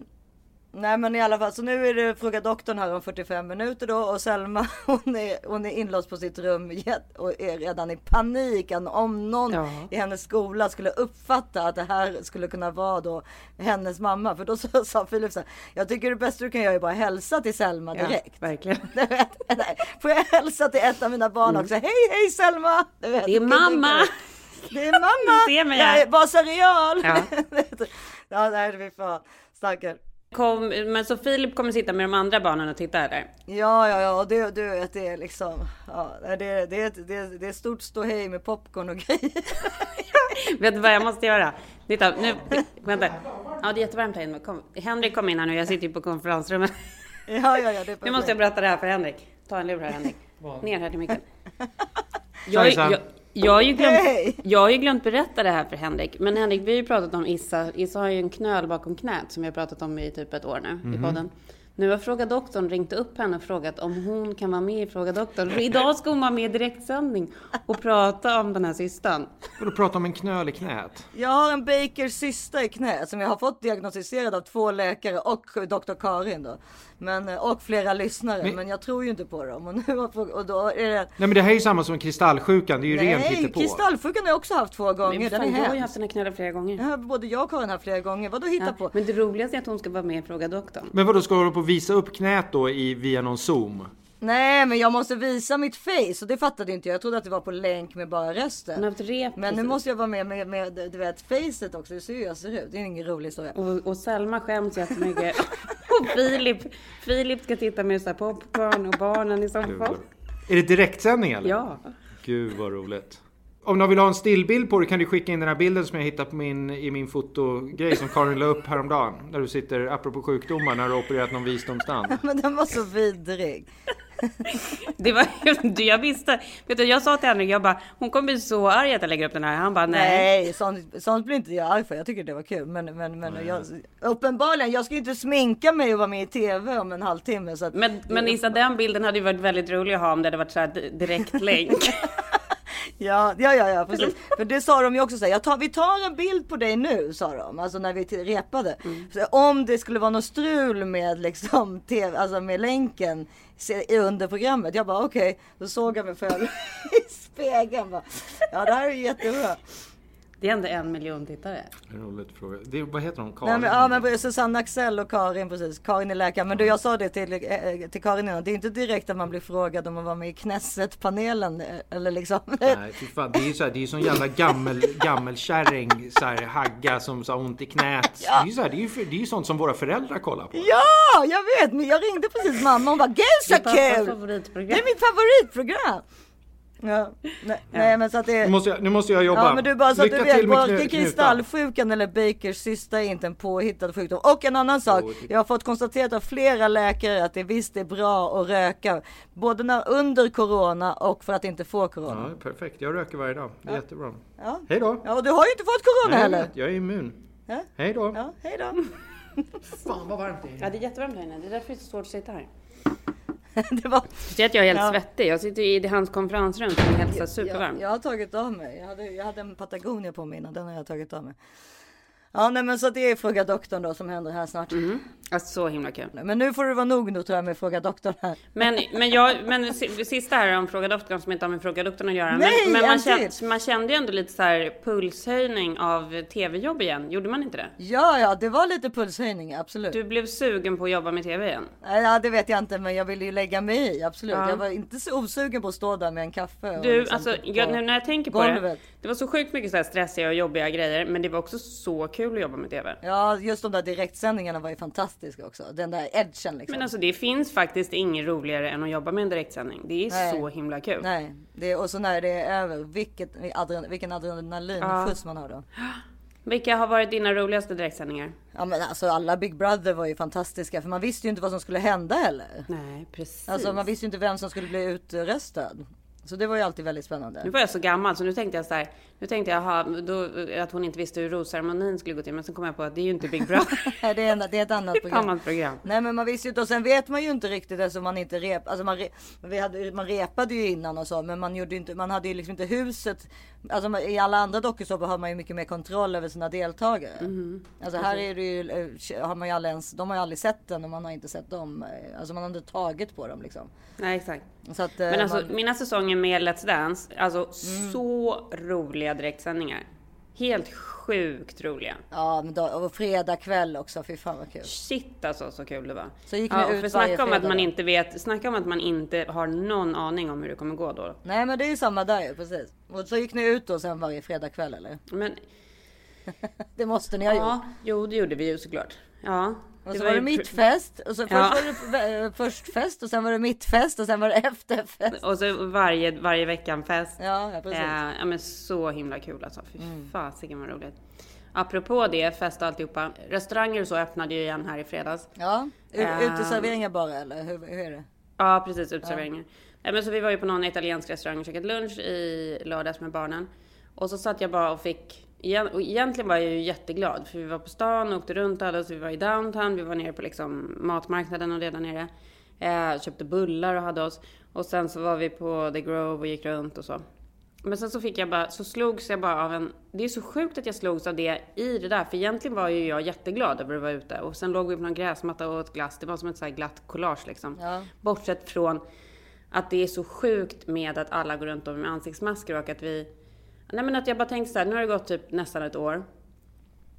Nej men i alla fall, så nu är det Fråga doktorn här om 45 minuter då och Selma (laughs) hon är, hon är inlåst på sitt rum och är redan i panik om någon Ja. i hennes skola skulle uppfatta att det här skulle kunna vara då hennes mamma. För då så, sa Filip så här, jag tycker det bästa du kan göra är bara hälsa till Selma Ja, direkt. verkligen. (laughs) Vet, nej, Får jag hälsa till ett av mina barn också? Hej hej Selma! Vet, Mm. Det är mamma! (laughs) Det är mamma! Du ser mig jag här. är basarial! Ja. ja, nej, fy fan. Stackarn. Kom, men så Filip kommer sitta med de andra barnen och titta eller? Ja, ja, ja, det, du vet, det är liksom, ja, det, det, det, det, det är stort ståhej med popcorn och grejer. (laughs) Vet du vad jag måste göra? Titta, nu, vänta. Ja, det är jättevarmt här inne. Kom. Henrik kom in här nu, jag sitter ju på konferensrummet. Ja, ja, ja, det är Nu måste jag berätta det här för Henrik. Ta en lur här Henrik. Ner här till micken. (laughs) Jag, jag, jag, har ju glömt, Hej. jag har ju glömt berätta det här för Henrik. Men Henrik, vi har ju pratat om Issa. Issa har ju en knöl bakom knät som vi har pratat om i typ ett år nu i podden. Nu har Fråga Doktorn ringt upp henne och frågat om hon kan vara med i Fråga Doktorn. För idag ska hon vara med i direktsändning och prata om den här. För att prata om en knöl i knät. Jag har en Bakers cysta i knät som jag har fått diagnostiserad av två läkare och doktor Karin då. Men, eh, och flera lyssnare. Men, Men- jag tror ju inte på dem. Och, nu, har- och då är det... Nej men det här är ju samma som kristallsjukan, det är ju rent Nej, kristallsjukan har jag också haft två gånger. Men Den fan, är jag har ju haft den här knöllen flera gånger. Ja, både jag och Karin har haft flera gånger. Vadå hitta Ja, på? men det roligaste är att hon ska vara med i Fråga Doktorn. Men vadå, ska du på visa upp knät då i, via någon zoom? Nej, men jag måste visa mitt face och det fattade inte jag. Jag trodde att det var på länk med bara rösten. rep Men nu måste jag vara med med, med du vet, facet också. Det ser hur jag ser ut. Det är ingen rolig historia. Och, och Selma skäms jättemycket. (laughs) och (laughs) Filip, Filip ska titta med så här popcorn och barnen i soffan. Är det direktsändning eller? Ja. Gud vad roligt. Om någon vill ha en stillbild på det kan du skicka in den här bilden som jag hittade på min, i min fotogrej som Karin la upp häromdagen. Där du sitter, apropå sjukdomar, när du har opererat någon visdomstand. (laughs) Men den var så vidrig. Det var, jag visste. Vet du, jag sa till Henrik, jag bara, hon kommer bli så arg att jag lägger upp den här. Han bara, nej. Nej, sånt, sånt blir inte jag arg för. Jag tycker det var kul. Men, men, men jag, uppenbarligen, jag ska ju inte sminka mig och vara med i TV om en halvtimme. Så att, Men, men Issa, den bilden hade ju varit väldigt rolig att ha om det hade varit så här di- direkt länk. (laughs) Ja, ja, ja, ja, precis. För det sa de ju också så här, jag tar, vi tar en bild på dig nu, sa de. Alltså när vi repade. Så om det skulle vara något strul med liksom, TV, alltså med länken under programmet. Jag bara okej, då såg jag mig själv (laughs) i spegeln. Bara, ja, det här är jättebra. Det är ändå en miljon tittare. Roligt fråga. Det, vad heter hon? Nej, Karin? men, ja, men Susanne Axel och Karin precis. Karin är läkare. Men du, jag sa det till, eh, till Karin innan. Det är inte direkt att man blir frågad om att vara med i Knesset-panelen. eh, Eller liksom. Nej, fy fan. Det är ju så här, det är ju sån jävla gammel, gammelkärring, så här, hagga som har ont i knät. Det är ju så här, det är ju, det är ju sånt som våra föräldrar kollar på. Ja, jag vet. Men jag ringde precis mamma. Hon bara, gud så Det är pappas kul! favoritprogram. Det är mitt favoritprogram. Ja, nej, nej men så att det Nu måste jag, nu måste jag jobba. Ja men du bara så att Lycka du vet, knutar. kristallsjukan eller Bakers cysta är inte en påhittad sjukdom. Och en annan sak, jag har fått konstaterat av flera läkare att det visst är bra att röka. Både när, under corona och för att inte få corona. Ja, perfekt. Jag röker varje dag. Det är jättebra. Ja. Hej då! Ja, och du har ju inte fått corona Nej, heller. jag är immun. Ja. Hej då! Ja, hej då. (laughs) Fan vad varmt det är. Ja, det är jättevarmt här inne. Det är därför det är så svårt att sitta här. (laughs) det var... Att jag är helt Ja. svettig. Jag sitter i hans konferensrum som är helt så här supervarm. Jag, jag har tagit av mig. Jag hade, jag hade en Patagonia på mig innan. Den har jag tagit av mig. Ja, nej, men så det är Fråga doktorn då som händer här snart. Mm. Alltså så himla kul. Men nu får det vara nog nu tror jag med Fråga doktorn här. Men, men, jag, men si- sista här om Fråga doktorn som inte har med Fråga doktorn att göra. Nej, men men man, kände, man kände ju ändå lite så här pulshöjning av tv-jobb igen. Gjorde man inte det? Ja, ja, det var lite pulshöjning, absolut. Du blev sugen på att jobba med tv igen? Ja, det vet jag inte, men jag ville ju lägga mig i, absolut. Ja. Jag var inte så osugen på att stå där med en kaffe. Du, liksom alltså, jag, nu när jag tänker på det. golvet. Det var så sjukt mycket så stressiga och jobbiga grejer. Men det var också så kul att jobba med tv. Ja, just de där direktsändningarna var ju fantastiska också. Den där edgen liksom. Men alltså det finns faktiskt inget roligare än att jobba med en direktsändning. Det är Nej. så himla kul. Nej, det, och så när det är över, vilket, adren, vilken adrenalinskjuts man har då. Vilka har varit dina roligaste direktsändningar? Ja men alltså alla Big Brother var ju fantastiska för man visste ju inte vad som skulle hända heller. Nej, precis. Alltså man visste ju inte vem som skulle bli utröstad. Så det var ju alltid väldigt Nu spännande. var jag så gammal så nu tänkte jag så här. Nu tänkte jag aha, då, att hon inte visste hur rosceremonin skulle gå till. Men sen kom jag på att det är ju inte Big Brother. (laughs) Nej, det, är, en- det är ett annat är (laughs) ett program. annat program. Nej men man visste ju inte och sen vet man ju inte riktigt eftersom man inte rep, alltså man, re, vi hade, man repade ju innan och så men man gjorde inte, man hade ju liksom inte huset. Alltså i alla andra dokusåpor har man ju mycket mer kontroll över sina deltagare. Mm. Alltså här är det ju, eh, har man ju aldrig ens, de har ju aldrig sett den och man har inte sett dem. eh, Alltså man har inte tagit på dem liksom. Nej, exakt. Att, eh, Men alltså man, Mm. mina säsonger med Let's Dance, alltså så roliga direktsändningar. Helt sjukt roliga. ja men då, och fredag kväll också, fy fan vad kul. Shit alltså så kul det var. Så gick ni ut för snacka om att man då? inte vet, snacka om att man inte har någon aning om hur det kommer gå då. Nej men det är ju samma där ju, precis. Och så gick ni ut då sen varje fredag kväll eller? Men (laughs) Det måste ni ha gjort. ja, jo det gjorde vi ju såklart. Ja. Och så var det mittfest och så först Ja. var det eh, först fest och sen var det mittfest och sen var det efterfest. Och så varje, varje veckan fest. Ja, ja precis. Mm. Eh, ja men så himla kul alltså. Fy fasiken vad roligt. Apropå det, fest och alltihopa. Restauranger och så öppnade ju igen här i fredags. Ja, Ehm. uteserveringar bara eller hur, hur är det? Ja precis, uteserveringar. Ja. men så vi var ju på någon italiensk restaurang och käkade lunch i lördags med barnen. Och så satt jag bara och fick och egentligen var jag ju jätteglad för vi var på stan och åkte runt alla, så vi var i downtown, vi var nere på liksom matmarknaden och redan nere. Eh, köpte bullar och hade oss. Och sen så var vi på The Grove och gick runt och så. Men sen så fick jag bara, så slogs jag bara av en, det är så sjukt att jag slogs av det i det där, för egentligen var ju jag jätteglad över att vara ute. Och sen låg vi på någon gräsmatta och åt glass, det var som ett så glatt collage liksom. Ja. Bortsett från att det är så sjukt med att alla går runt med ansiktsmasker och att vi... Nej men att jag bara tänkte så här, nu har det gått typ nästan ett år.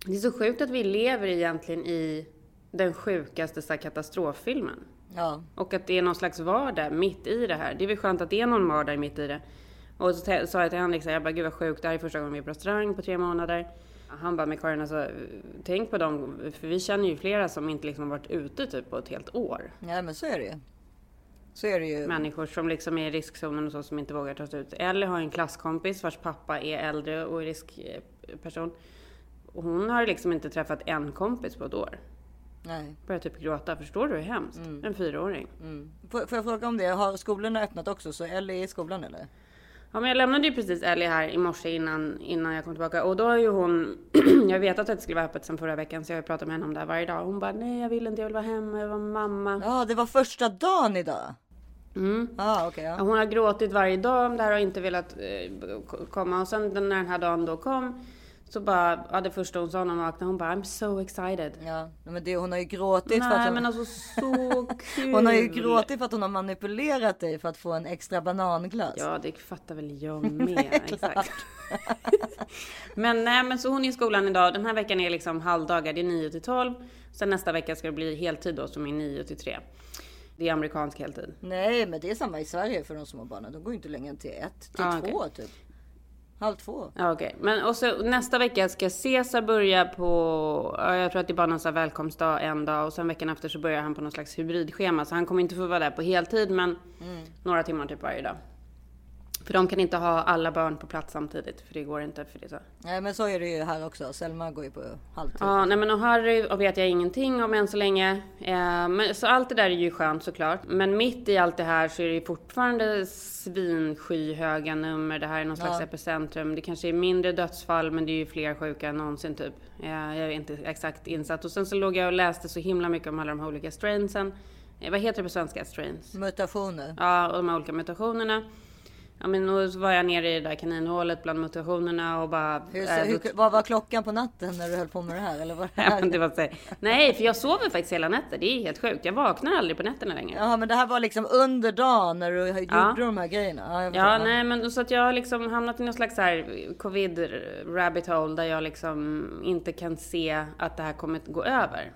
Det är så sjukt att vi lever egentligen i den sjukaste så här, katastroffilmen. Ja. Och att det är någon slags vardag mitt i det här. Det är väl skönt att det är någon vardag mitt i det. Och så sa jag till honom liksom, jag bara gud vad sjukt, det här är första gången vi är på restaurang på tre månader. Han bara, men Karin alltså, tänk på dem, för vi känner ju flera som inte liksom har varit ute typ på ett helt år. ja, men så är det ju. Så är det ju. Människor som liksom är i riskzonen och så som inte vågar ta sig ut. Eller har en klasskompis vars pappa är äldre och är riskperson. Och hon har liksom inte träffat en kompis på ett år. Nej. Börjar typ gråta, förstår du hur hemskt? En fyraåring. Mm. Får, får jag fråga om det? Har skolorna öppnat också? Så Ellie är i skolan eller? Ja men jag lämnade ju precis Ellie här i morse innan, innan jag kom tillbaka och då har ju hon, (clears throat) jag vet att det skulle vara öppet sen förra veckan så jag har pratat med henne om det här varje dag. Hon bara nej jag vill inte, jag vill vara hemma, jag vill vara mamma. Ja, det var första dagen idag. Mm. Ja, okej. ja. Hon har gråtit varje dag om det här och inte velat eh, komma och sen när den här dagen då kom så bara, ja det första hon sa när hon vaknade, hon bara I'm so excited. Ja, men det, hon har ju gråtit för att Nej hon, men alltså så kul! (laughs) hon har ju gråtit för att hon har manipulerat dig för att få en extra bananglass. Ja, det fattar väl jag med. (laughs) Exakt. (laughs) men nej, men så hon är i skolan idag. Den här veckan är liksom halvdagar. Det är 9 till 12. Sen nästa vecka ska det bli heltid då som är 9 till 3. Det är amerikansk heltid. Nej, men det är samma i Sverige för de små barnen. De går inte längre än till ett, till Ah, två typ. Halv två. Ja, okej. Men och så nästa vecka ska Cesar börja på, ja, jag tror att det är bara någon välkomstdag en dag och sen veckan efter så börjar han på någon slags hybridschema. Så han kommer inte få vara där på heltid men några timmar typ varje dag. För de kan inte ha alla barn på plats samtidigt för det går inte för det så. Nej, men så är det ju här också. Selma går ju på halvtid. Ja, nej men och Harry och vet jag ingenting om än så länge. Eh, men, så allt det där är ju skönt såklart. Men mitt i allt det här så är det ju fortfarande svinskyhöga nummer. Det här är någon slags Ja. epicentrum. Det kanske är mindre dödsfall men det är ju fler sjuka än någonsin typ. Eh, jag är inte exakt insatt. Och sen så låg jag och läste så himla mycket om alla de här olika strainsen. Eh, vad heter det på svenska? Strains? Mutationer. Ja, och de här olika mutationerna. Ja men då var jag nere i det där kaninhålet bland mutationerna och bara... Hur, äh, hur, vad var klockan på natten när du höll på med det här? Eller var det (laughs) Ja, men det här? var så här, nej, för jag sover faktiskt hela nätter. Det är helt sjukt. Jag vaknar aldrig på nätterna längre. Jaha, men det här var liksom under dagen när du gjorde Ja. de här grejerna? Ja, Ja, nej, men så att jag har liksom hamnat i någon slags här covid rabbit hole där jag liksom inte kan se att det här kommer att gå över.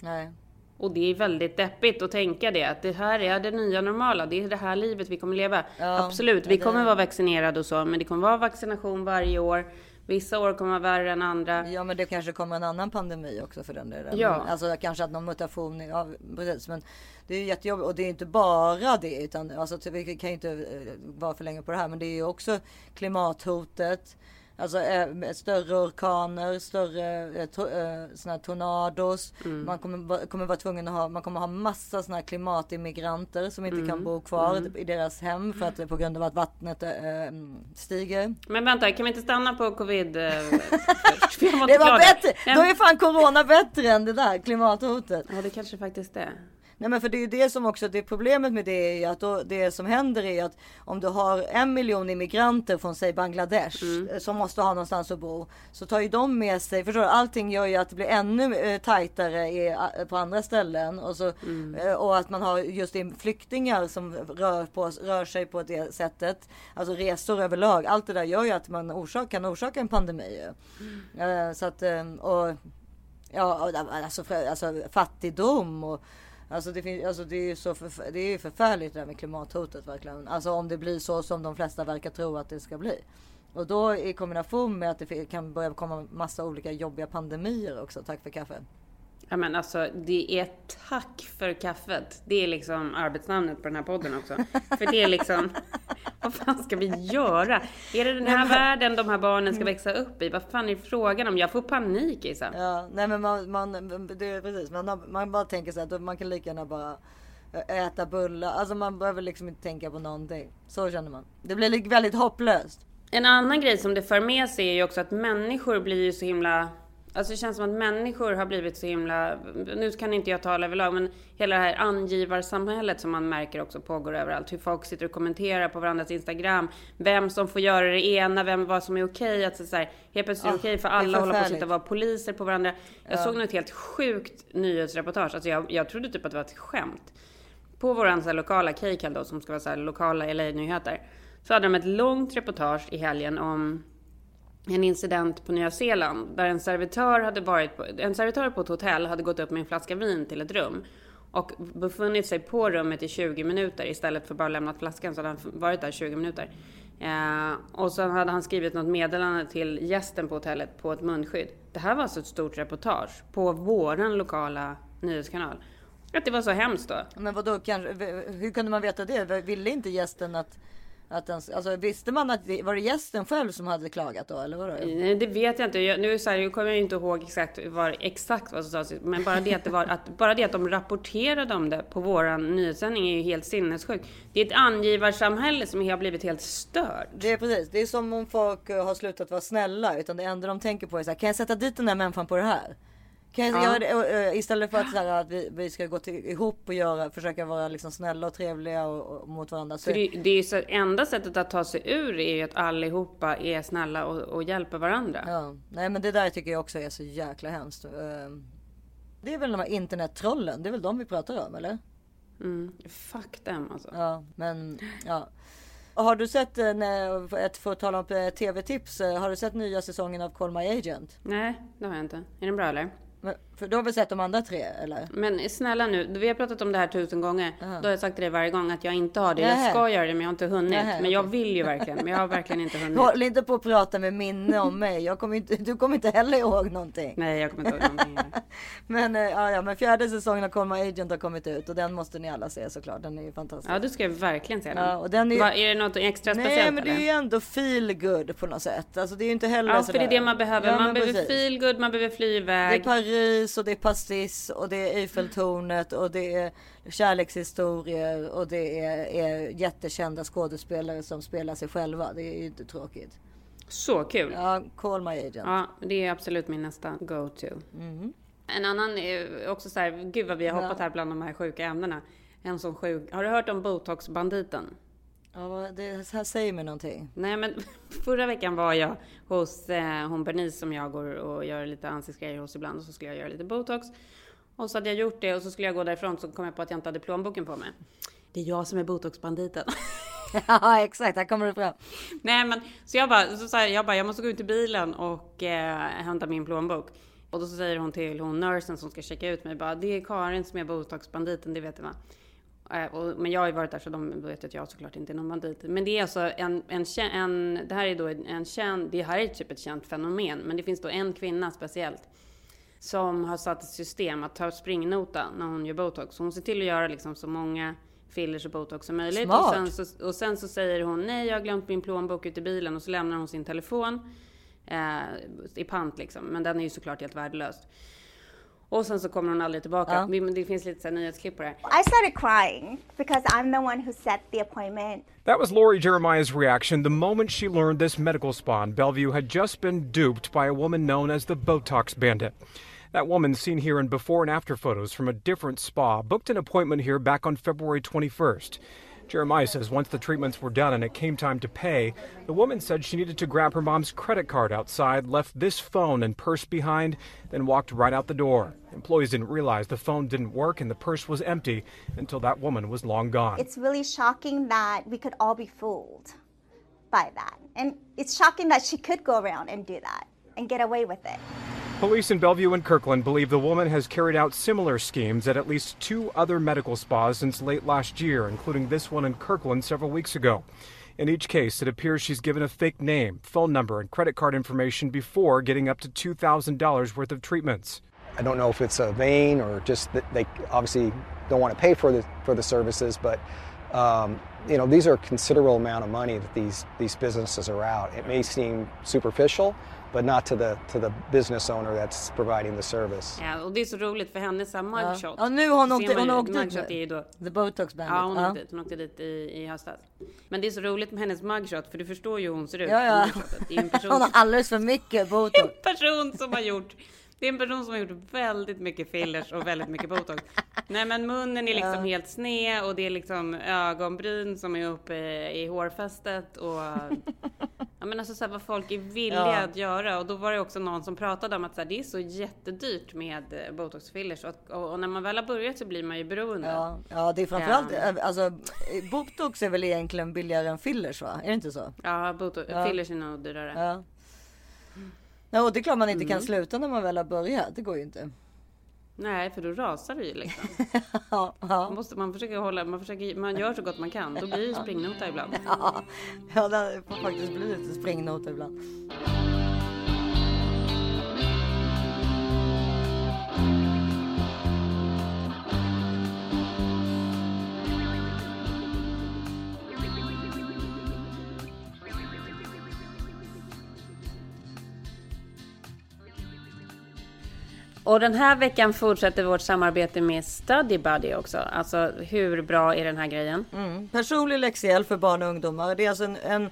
nej. Och det är väldigt deppigt att tänka det, att det här är det nya normala, det är det här livet vi kommer leva. Ja, Absolut, vi kommer vara vaccinerade och så, men det kommer vara vaccination varje år. Vissa år kommer vara värre än andra. Ja men det kanske kommer en annan pandemi också för den delen. Ja. Alltså kanske att någon mutation. Ja, precis. Men det är ju jättejobbigt och det är inte bara det utan alltså vi kan ju inte eh, vara för länge på det här. Men det är ju också klimathotet. Alltså eh, större orkaner, större eh, to, eh, såna här tornados. Mm. Man kommer, kommer vara tvungen att ha, man kommer ha massa såna klimatimmigranter som inte Mm. kan bo kvar i deras hem för att på grund av att vattnet eh, stiger. Men vänta, kan vi inte stanna på covid (laughs) först? Var Det var bättre! Då är fan corona bättre än det där klimathotet. Ja, det kanske faktiskt är. Nej men för det är ju det som också, det problemet med det är ju att då, det som händer är att om du har en miljon immigranter från säg Bangladesh eh, som måste ha någonstans att bo. Så tar ju de med sig, förstår du? Allting gör ju att det blir ännu eh, tajtare i, eh, på andra ställen. Och, så, eh, och att man har just flyktingar som rör, på, rör sig på det sättet. Alltså resor överlag. Allt det där gör ju att man orsak, kan orsaka en pandemi. ju. Eh, så att, och Ja, alltså, alltså fattigdom och Alltså det, finns, alltså det är ju så förf- det är förfärligt det där med klimathotet verkligen. Alltså om det blir så som de flesta verkar tro att det ska bli. Och då i kombination med att det kan börja komma massa olika jobbiga pandemier också. Tack för kaffe. Ja men alltså, det är tack för kaffet. Det är liksom arbetsnamnet på den här podden också. För det är liksom, (laughs) vad fan ska vi göra? Är det den här världen de här barnen ska växa upp i? Vad fan är frågan om? Jag får panik Isa. Ja, nej men man, man det är precis. Man, har- man bara tänker så att man kan lika gärna bara äta bullar. Alltså man behöver liksom inte tänka på någonting. Så känner man. Det blir li- väldigt hopplöst. En annan grej som det för med sig är ju också att människor blir ju så himla Alltså det känns som att människor har blivit så himla, nu kan inte jag tala överlag, men hela det här angivarsamhället som man märker också pågår överallt. Hur folk sitter och kommenterar på varandras Instagram. Vem som får göra det ena, vem, vad som är okej. Att så här, helt plötsligt är det okej för alla att hålla på och sitta och vara poliser på varandra. Jag ja. såg något helt sjukt nyhetsreportage. Alltså jag, jag trodde typ att det var ett skämt. På våran så här, lokala Kcal då, som ska vara så här, lokala LA-nyheter. Så hade de ett långt reportage i helgen om en incident på Nya Zeeland där en servitör hade varit på, en servitör på ett hotell hade gått upp med en flaska vin till ett rum och befunnit sig på rummet i 20 minuter istället för bara lämnat flaskan så hade han varit där 20 minuter. Eh, och sen hade han skrivit något meddelande till gästen på hotellet på ett munskydd. Det här var alltså ett stort reportage på våran lokala nyhetskanal. Att det var så hemskt då. Men vadå, hur kunde man veta det? Ville inte gästen att att den, alltså, visste man att det, var det gästen själv som hade klagat då eller vadå? Nej, det vet jag inte. Jag, nu så här, jag kommer jag inte ihåg exakt, var, exakt vad som sades, men bara det, att det var, att, bara det att de rapporterade om det på våran nyhetssändning är ju helt sinnessjukt. Det är ett angivarsamhälle som har blivit helt stört. Det är precis. Det är som om folk har slutat vara snälla, utan det enda de tänker på är så här, kan jag sätta dit den där människan på det här? Kan jag ja. det, istället för att, så här, att vi, vi ska gå till, ihop och göra, försöka vara liksom snälla och trevliga och, och mot varandra. Så det, det är så, enda sättet att ta sig ur är ju att allihopa är snälla och, och hjälper varandra. Ja, nej men det där tycker jag också är så jäkla hemskt. Ehm, det är väl de här internettrollen, det är väl de vi pratar om eller? Mm, fuck dem alltså. Ja, men ja. Har du sett, eh, ett för att tala om eh, tv-tips, eh, har du sett nya säsongen av Call My Agent? Nej, det har jag inte. Är den bra eller? But För du har väl sett de andra tre eller? Men snälla nu, vi har pratat om det här tusen gånger. Uh -huh. Då har jag sagt till dig varje gång att jag inte har det. Jag ska göra det men jag har inte hunnit. Nähe, men jag vill ju verkligen. Men jag har verkligen inte hunnit. (laughs) Håll inte på att prata med minne om mig. Jag kommer inte, du kommer inte heller ihåg någonting. Nej jag kommer inte ihåg någonting. (laughs) men, eh, ja, ja, men fjärde säsongen av Call My Agent har kommit ut. Och den måste ni alla se såklart. Den är ju fantastisk. Ja du ska verkligen se den. Ja, och den är... Va, är det något extra Nej, speciellt? Nej men det är ju ändå feel good på något sätt. Alltså det är ju inte heller Ja för det är det man behöver. Ja, man behöver precis. feel good, man behöver fly iväg. Det är Paris och det är pastis och det är Eiffeltornet och det är kärlekshistorier och det är, är jättekända skådespelare som spelar sig själva. Det är ju inte tråkigt. Så kul! Ja, Call My Agent. Ja, det är absolut min nästa go-to. Mm. En annan är också så här, gud vad vi har hoppat här bland de här sjuka ämnena. En sån sjuk, har du hört om botoxbanditen? Ja, det här säger mig någonting. Nej, men (laughs) förra veckan var jag hos eh, hon Bernice som jag går och gör lite ansiktsgrejer hos ibland och så skulle jag göra lite botox. Och så hade jag gjort det och så skulle jag gå därifrån så kom jag på att jag inte hade plånboken på mig. Det är jag som är botoxbanditen. (laughs) ja exakt, här kommer det fram. Nej men så jag bara, så sa jag bara, jag måste gå ut till bilen och eh, hämta min plånbok. Och då så säger hon till hon nursen som ska checka ut mig bara, det är Karin som är botoxbanditen, det vet du va? Men jag har ju varit där så de vet att jag såklart inte är någon bandit. Men det är alltså en, en, en det här är då en känd, det här är typ ett känt fenomen. Men det finns då en kvinna speciellt som har satt ett system att ta springnota när hon gör botox. Så hon ser till att göra liksom så många fillers och botox som möjligt. Smart. Och sen, så, och sen så säger hon nej, jag har glömt min plånbok ute i bilen och så lämnar hon sin telefon eh, i pant liksom. Men den är ju såklart helt värdelös. Och sen så kommer hon aldrig tillbaka. Ja. Det finns lite så nyhetsklipp på det I started crying because I'm the one who set the appointment. That was Lori Jeremiah's reaction the moment she learned this medical spa in Bellevue had just been duped by a woman known as the Botox Bandit. That woman seen here in before and after photos from a different spa booked an appointment here back on February 21st. Jeremiah says once the treatments were done and it came time to pay, the woman said she needed to grab her mom's credit card outside, left this phone and purse behind, then walked right out the door. Employees didn't realize the phone didn't work and the purse was empty until that woman was long gone. It's really shocking that we could all be fooled by that. And it's shocking that she could go around and do that and get away with it. Police in Bellevue and Kirkland believe the woman has carried out similar schemes at at least two other medical spas since late last year, including this one in Kirkland several weeks ago. In each case, it appears she's given a fake name, phone number, and credit card information before getting up to $2,000 worth of treatments. I don't know if it's a vein or just that they obviously don't want to pay for the for the services, but um, you know, these are a considerable amount of money that these, these businesses are out. It may seem superficial, but not to the, to the business owner that's providing the service. Ja, och det är så roligt för hennes så mugshot. Ja, nu har hon åkt- hon åkt dit är ju då The Botox Bandit. Ja, hon, Ja. Åkte hon åkte dit i, i höstas. Men det är så roligt med hennes mugshot för du förstår ju hur hon ser ut. Ja, ja. Det är ju en (laughs) person, Hon har alldeles för mycket botox. (laughs) en person som har gjort det är en person som har gjort väldigt mycket fillers och väldigt mycket botox. Nej men munnen är liksom helt sned och det är liksom ögonbryn som är uppe i hårfästet och (laughs) Ja men alltså så här, vad folk är villiga Ja. att göra och då var det också någon som pratade om att så här, det är så jättedyrt med eh, botoxfillers och, att- och, och när man väl har börjat så blir man ju beroende. Ja, ja, det är framförallt, eh, alltså botox är väl egentligen billigare än fillers va? Är det inte så? Ja, botox, Ja. fillers är nog dyrare. Ja. Ja, och det är klart man inte Mm. kan sluta när man väl har börjat. Det går ju inte. Nej, för då rasar det ju liksom. (laughs) Ja, ja. Måste man försöker hålla, man, försöker, man gör så gott man kan. Då blir det springnota ibland. (laughs) Ja, ja det får faktiskt bli lite springnota ibland. Och den här veckan fortsätter vårt samarbete med Study Buddy också. Alltså hur bra är den här grejen? Mm. Personlig läxhjälp för barn och ungdomar. Det är alltså en... en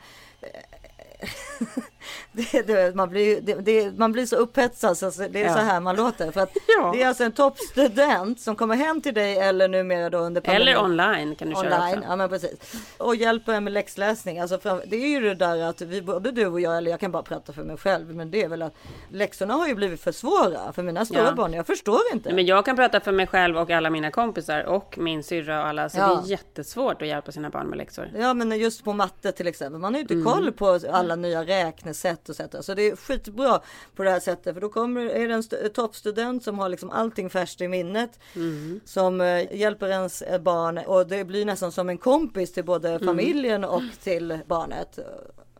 det, det, man, blir, man blir så upphetsad så det är Ja. så här man låter. För att (laughs) Ja. Det är alltså en toppstudent som kommer hem till dig eller numera då under pandemin. Eller online kan du köra Online, också. ja men precis. Och hjälper en med läxläsning. Alltså fram, det är ju det där att vi, både du och jag, eller jag kan bara prata för mig själv, men det är väl att läxorna har ju blivit för svåra för mina stora Ja. barn. Jag förstår inte. Men jag kan prata för mig själv och alla mina kompisar och min syrra och alla. Så Ja. det är jättesvårt att hjälpa sina barn med läxor. Ja men just på matte till exempel. Man har ju inte Mm. koll på alla nya räknesätt och sätt. Så det är skitbra på det här sättet. För då kommer, är det en st- toppstudent som har liksom allting färskt i minnet. Mm. Som eh, hjälper ens eh, barn. Och det blir nästan som en kompis till både Mm. familjen och till barnet.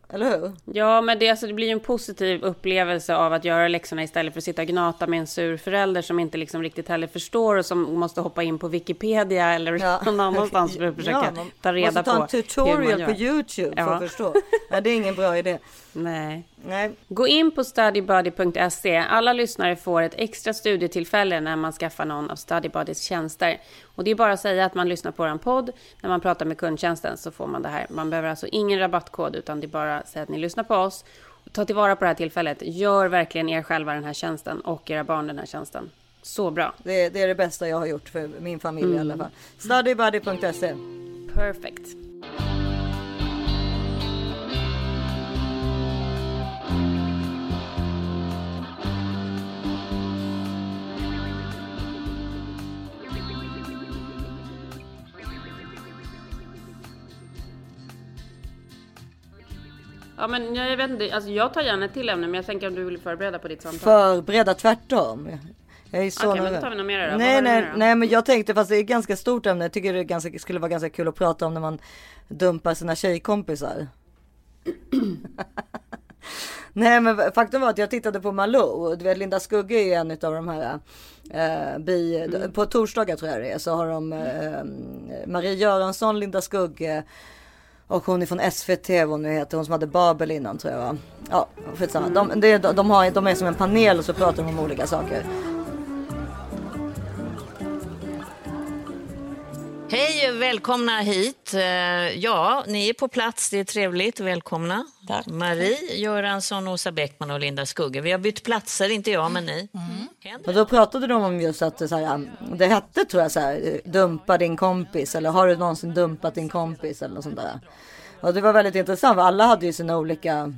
Eller hur? Ja, men det, alltså, det blir ju en positiv upplevelse av att göra läxorna istället för att sitta och gnata med en sur förälder som inte liksom riktigt heller förstår och som måste hoppa in på Wikipedia eller Ja. (laughs) någon annanstans för att försöka Ja, man ta reda måste ta på en tutorial hur man på. Youtube för Ja. att förstå. Nej, det är ingen bra idé. Nej. Nej. Gå in på studybuddy.se. Alla lyssnare får ett extra studietillfälle när man skaffar någon av Studybuddies tjänster. Och det är bara att säga att man lyssnar på en podd. När man pratar med kundtjänsten så får man det här. Man behöver alltså ingen rabattkod utan det är bara att säga att ni lyssnar på oss. Ta tillvara på det här tillfället. Gör verkligen er själva den här tjänsten och era barn den här tjänsten. Så bra. Det, det är det bästa jag har gjort för min familj Mm. i alla fall. Studybuddy.se. Perfect. Ja men jag vet inte, alltså jag tar gärna ett till ämne men jag tänker om du vill förbereda på ditt samtal. Förberedda tvärtom. Jag är så Okej, men då tar vi något mer då. Nej, nej, nej, men jag tänkte fast det är ett ganska stort ämne. Jag tycker det ganska, skulle vara ganska kul att prata om när man dumpar sina tjejkompisar. (laughs) Nej men faktum var att jag tittade på Malou. Du vet Linda Skugge är en av de här eh, bi, Mm. På torsdagar tror jag det är så har de eh, Marie Göransson, Linda Skugge och hon är från SVT, vad hon nu heter, hon som hade Babel innan tror jag va. Ja, skitsamma. De, de, de, har, de är som en panel och så pratar de om olika saker. Hej och välkomna hit. Eh, Ja, ni är på plats. Det är trevligt. Välkomna. Marie Göransson, Åsa Bäckman och Linda Skugge. Vi har bytt platser, inte jag men ni. Och då pratade de om just att det, så här, det hette tror jag så här, dumpa din kompis eller har du någonsin dumpat din kompis eller något sånt där. Och det var väldigt intressant för alla hade ju sina olika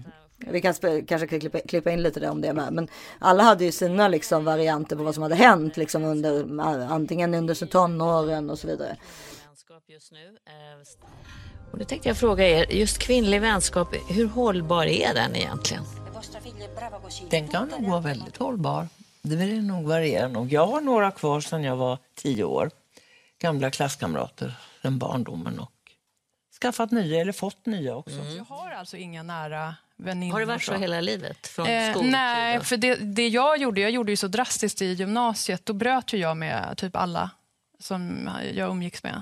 vi kan kanske klippa, klippa in lite där om det med. Men alla hade ju sina liksom varianter på vad som hade hänt liksom under antingen under tonåren och så vidare. Vänskap just nu. Eh, Och då tänkte jag fråga er, just kvinnlig vänskap, hur hållbar är den egentligen? Den kan nog vara väldigt hållbar. Det vill nog variera nog. Jag har några kvar sedan jag var tio år. Gamla klasskamrater sedan barndomen och skaffat nya eller fått nya också. Jag har alltså inga nära väninnor. Har det varit så hela livet? Från Eh, nej, för det, det jag gjorde, jag gjorde ju så drastiskt i gymnasiet. Då bröt ju jag med typ alla som jag umgicks med.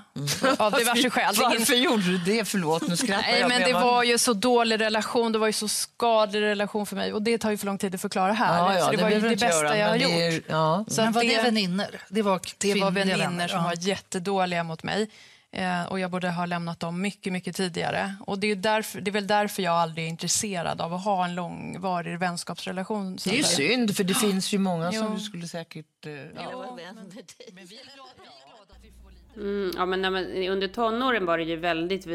Av diverse skäl. (laughs) Varför gjorde du det? Förlåt, nu skrattar Nej, jag. men det var ju så dålig relation, det var ju så skadlig relation för mig och det tar ju för lång tid att förklara här. Ja, ja, så det, det var ju det bästa göra, jag har är- gjort. ja. Så Men var det vänner? Det var Det var vänner som ja. var jättedåliga mot mig. Eh, och jag borde ha lämnat dem mycket, mycket tidigare. Och det är, därför, det är väl därför jag aldrig är intresserad av att ha en långvarig vänskapsrelation. Det är ju synd, för det finns ju många som Jo. du skulle säkert... eh, Ja. Mm, ja, men, när man, under tonåren var det ju väldigt,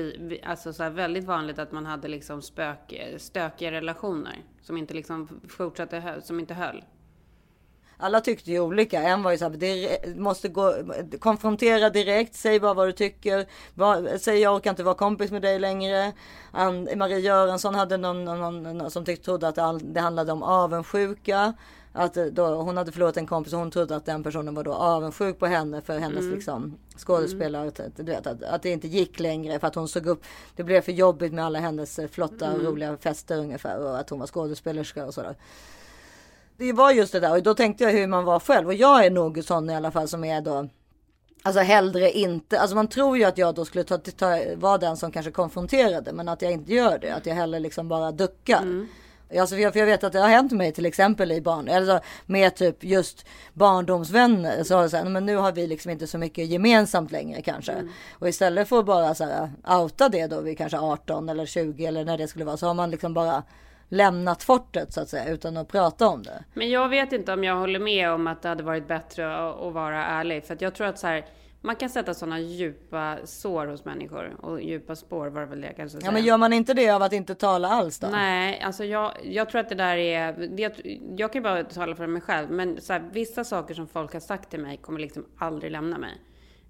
alltså, så här, väldigt vanligt att man hade liksom spök, stökiga relationer som inte liksom fortsatte, som inte höll. Alla tyckte ju olika. En var ju så här, det måste gå, konfrontera direkt, säg bara vad du tycker. Bara, säg jag orkar inte vara kompis med dig längre. An, Marie Göransson hade någon, någon, någon som tyckte, trodde att det, all, det handlade om avundsjuka. Att eh, då, hon hade förlorat en kompis och hon trodde att den personen var då avundsjuk på henne för hennes Mm. liksom, skådespelare. Att, du vet, att, att det inte gick längre för att hon såg upp. Det blev för jobbigt med alla hennes eh, flotta Mm. roliga fester ungefär och att hon var skådespelerska och sådär. Det var just det där och då tänkte jag hur man var själv och jag är nog sån i alla fall som är då Alltså hellre inte, alltså man tror ju att jag då skulle ta, ta, vara den som kanske konfronterade men att jag inte gör det, att jag hellre liksom bara duckar. Alltså för jag, för jag vet att det har hänt mig till exempel i barn, eller så med typ just barndomsvänner. Så har jag så här, men nu har vi liksom inte så mycket gemensamt längre kanske. Och istället för att bara så här, outa det då vid kanske 18 eller 20 eller när det skulle vara så har man liksom bara lämnat fortet så att säga utan att prata om det. Men jag vet inte om jag håller med om att det hade varit bättre att, vara ärlig. För att jag tror att så här, man kan sätta sådana djupa sår hos människor. Och djupa spår var det väl det jag kanske Ja säga. men gör man inte det av att inte tala alls då? Nej, alltså jag, jag tror att det där är... Det, jag kan ju bara tala för mig själv, men så här, vissa saker som folk har sagt till mig kommer liksom aldrig lämna mig.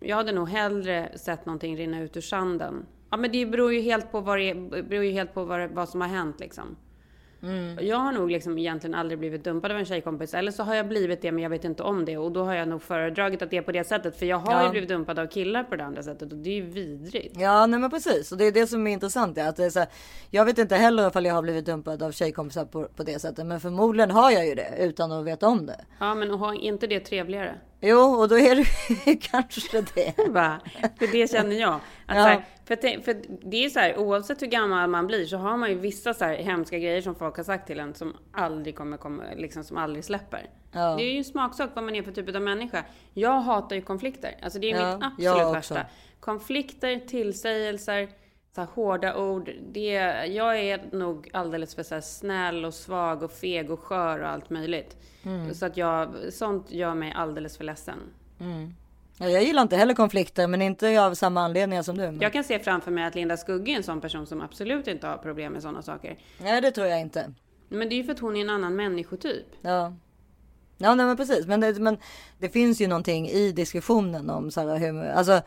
Jag hade nog hellre sett någonting rinna ut ur sanden. Ja, men det beror ju helt på vad, det beror ju helt på vad, vad som har hänt liksom. Jag har nog liksom egentligen aldrig blivit dumpad av en tjejkompis. Eller så har jag blivit det men jag vet inte om det. Och då har jag nog föredragit att det är på det sättet. För jag har Ja. ju blivit dumpad av killar på det andra sättet. Och det är ju vidrigt. Ja, nej men precis. Och det är det som är intressant. Är att det är så här, jag vet inte heller ifall jag har blivit dumpad av tjejkompisar på, på det sättet. Men förmodligen har jag ju det utan att veta om det. Ja men och har inte det trevligare? Jo, och då är det (laughs) kanske det. Va? För det känner jag. Att Ja. här, för, för det är så här, oavsett hur gammal man blir så har man ju vissa så här hemska grejer som folk har sagt till en som aldrig kommer komma, liksom som aldrig släpper. Ja. Det är ju en smaksak vad man är för typ av människa. Jag hatar ju konflikter. Alltså det är Ja, mitt absolut värsta. Konflikter, tillsägelser, så här hårda ord. Det, jag är nog alldeles för så snäll och svag och feg och skör och allt möjligt. Mm. Så att jag, sånt gör mig alldeles för ledsen. Mm. Ja, jag gillar inte heller konflikter, men inte av samma anledningar som du. Men... Jag kan se framför mig att Linda Skugge är en sån person som absolut inte har problem med sådana saker. Nej, det tror jag inte. Men det är ju för att hon är en annan människotyp. Ja. Ja, nej, men precis. Men det, men det finns ju någonting i diskussionen om så här, hur, alltså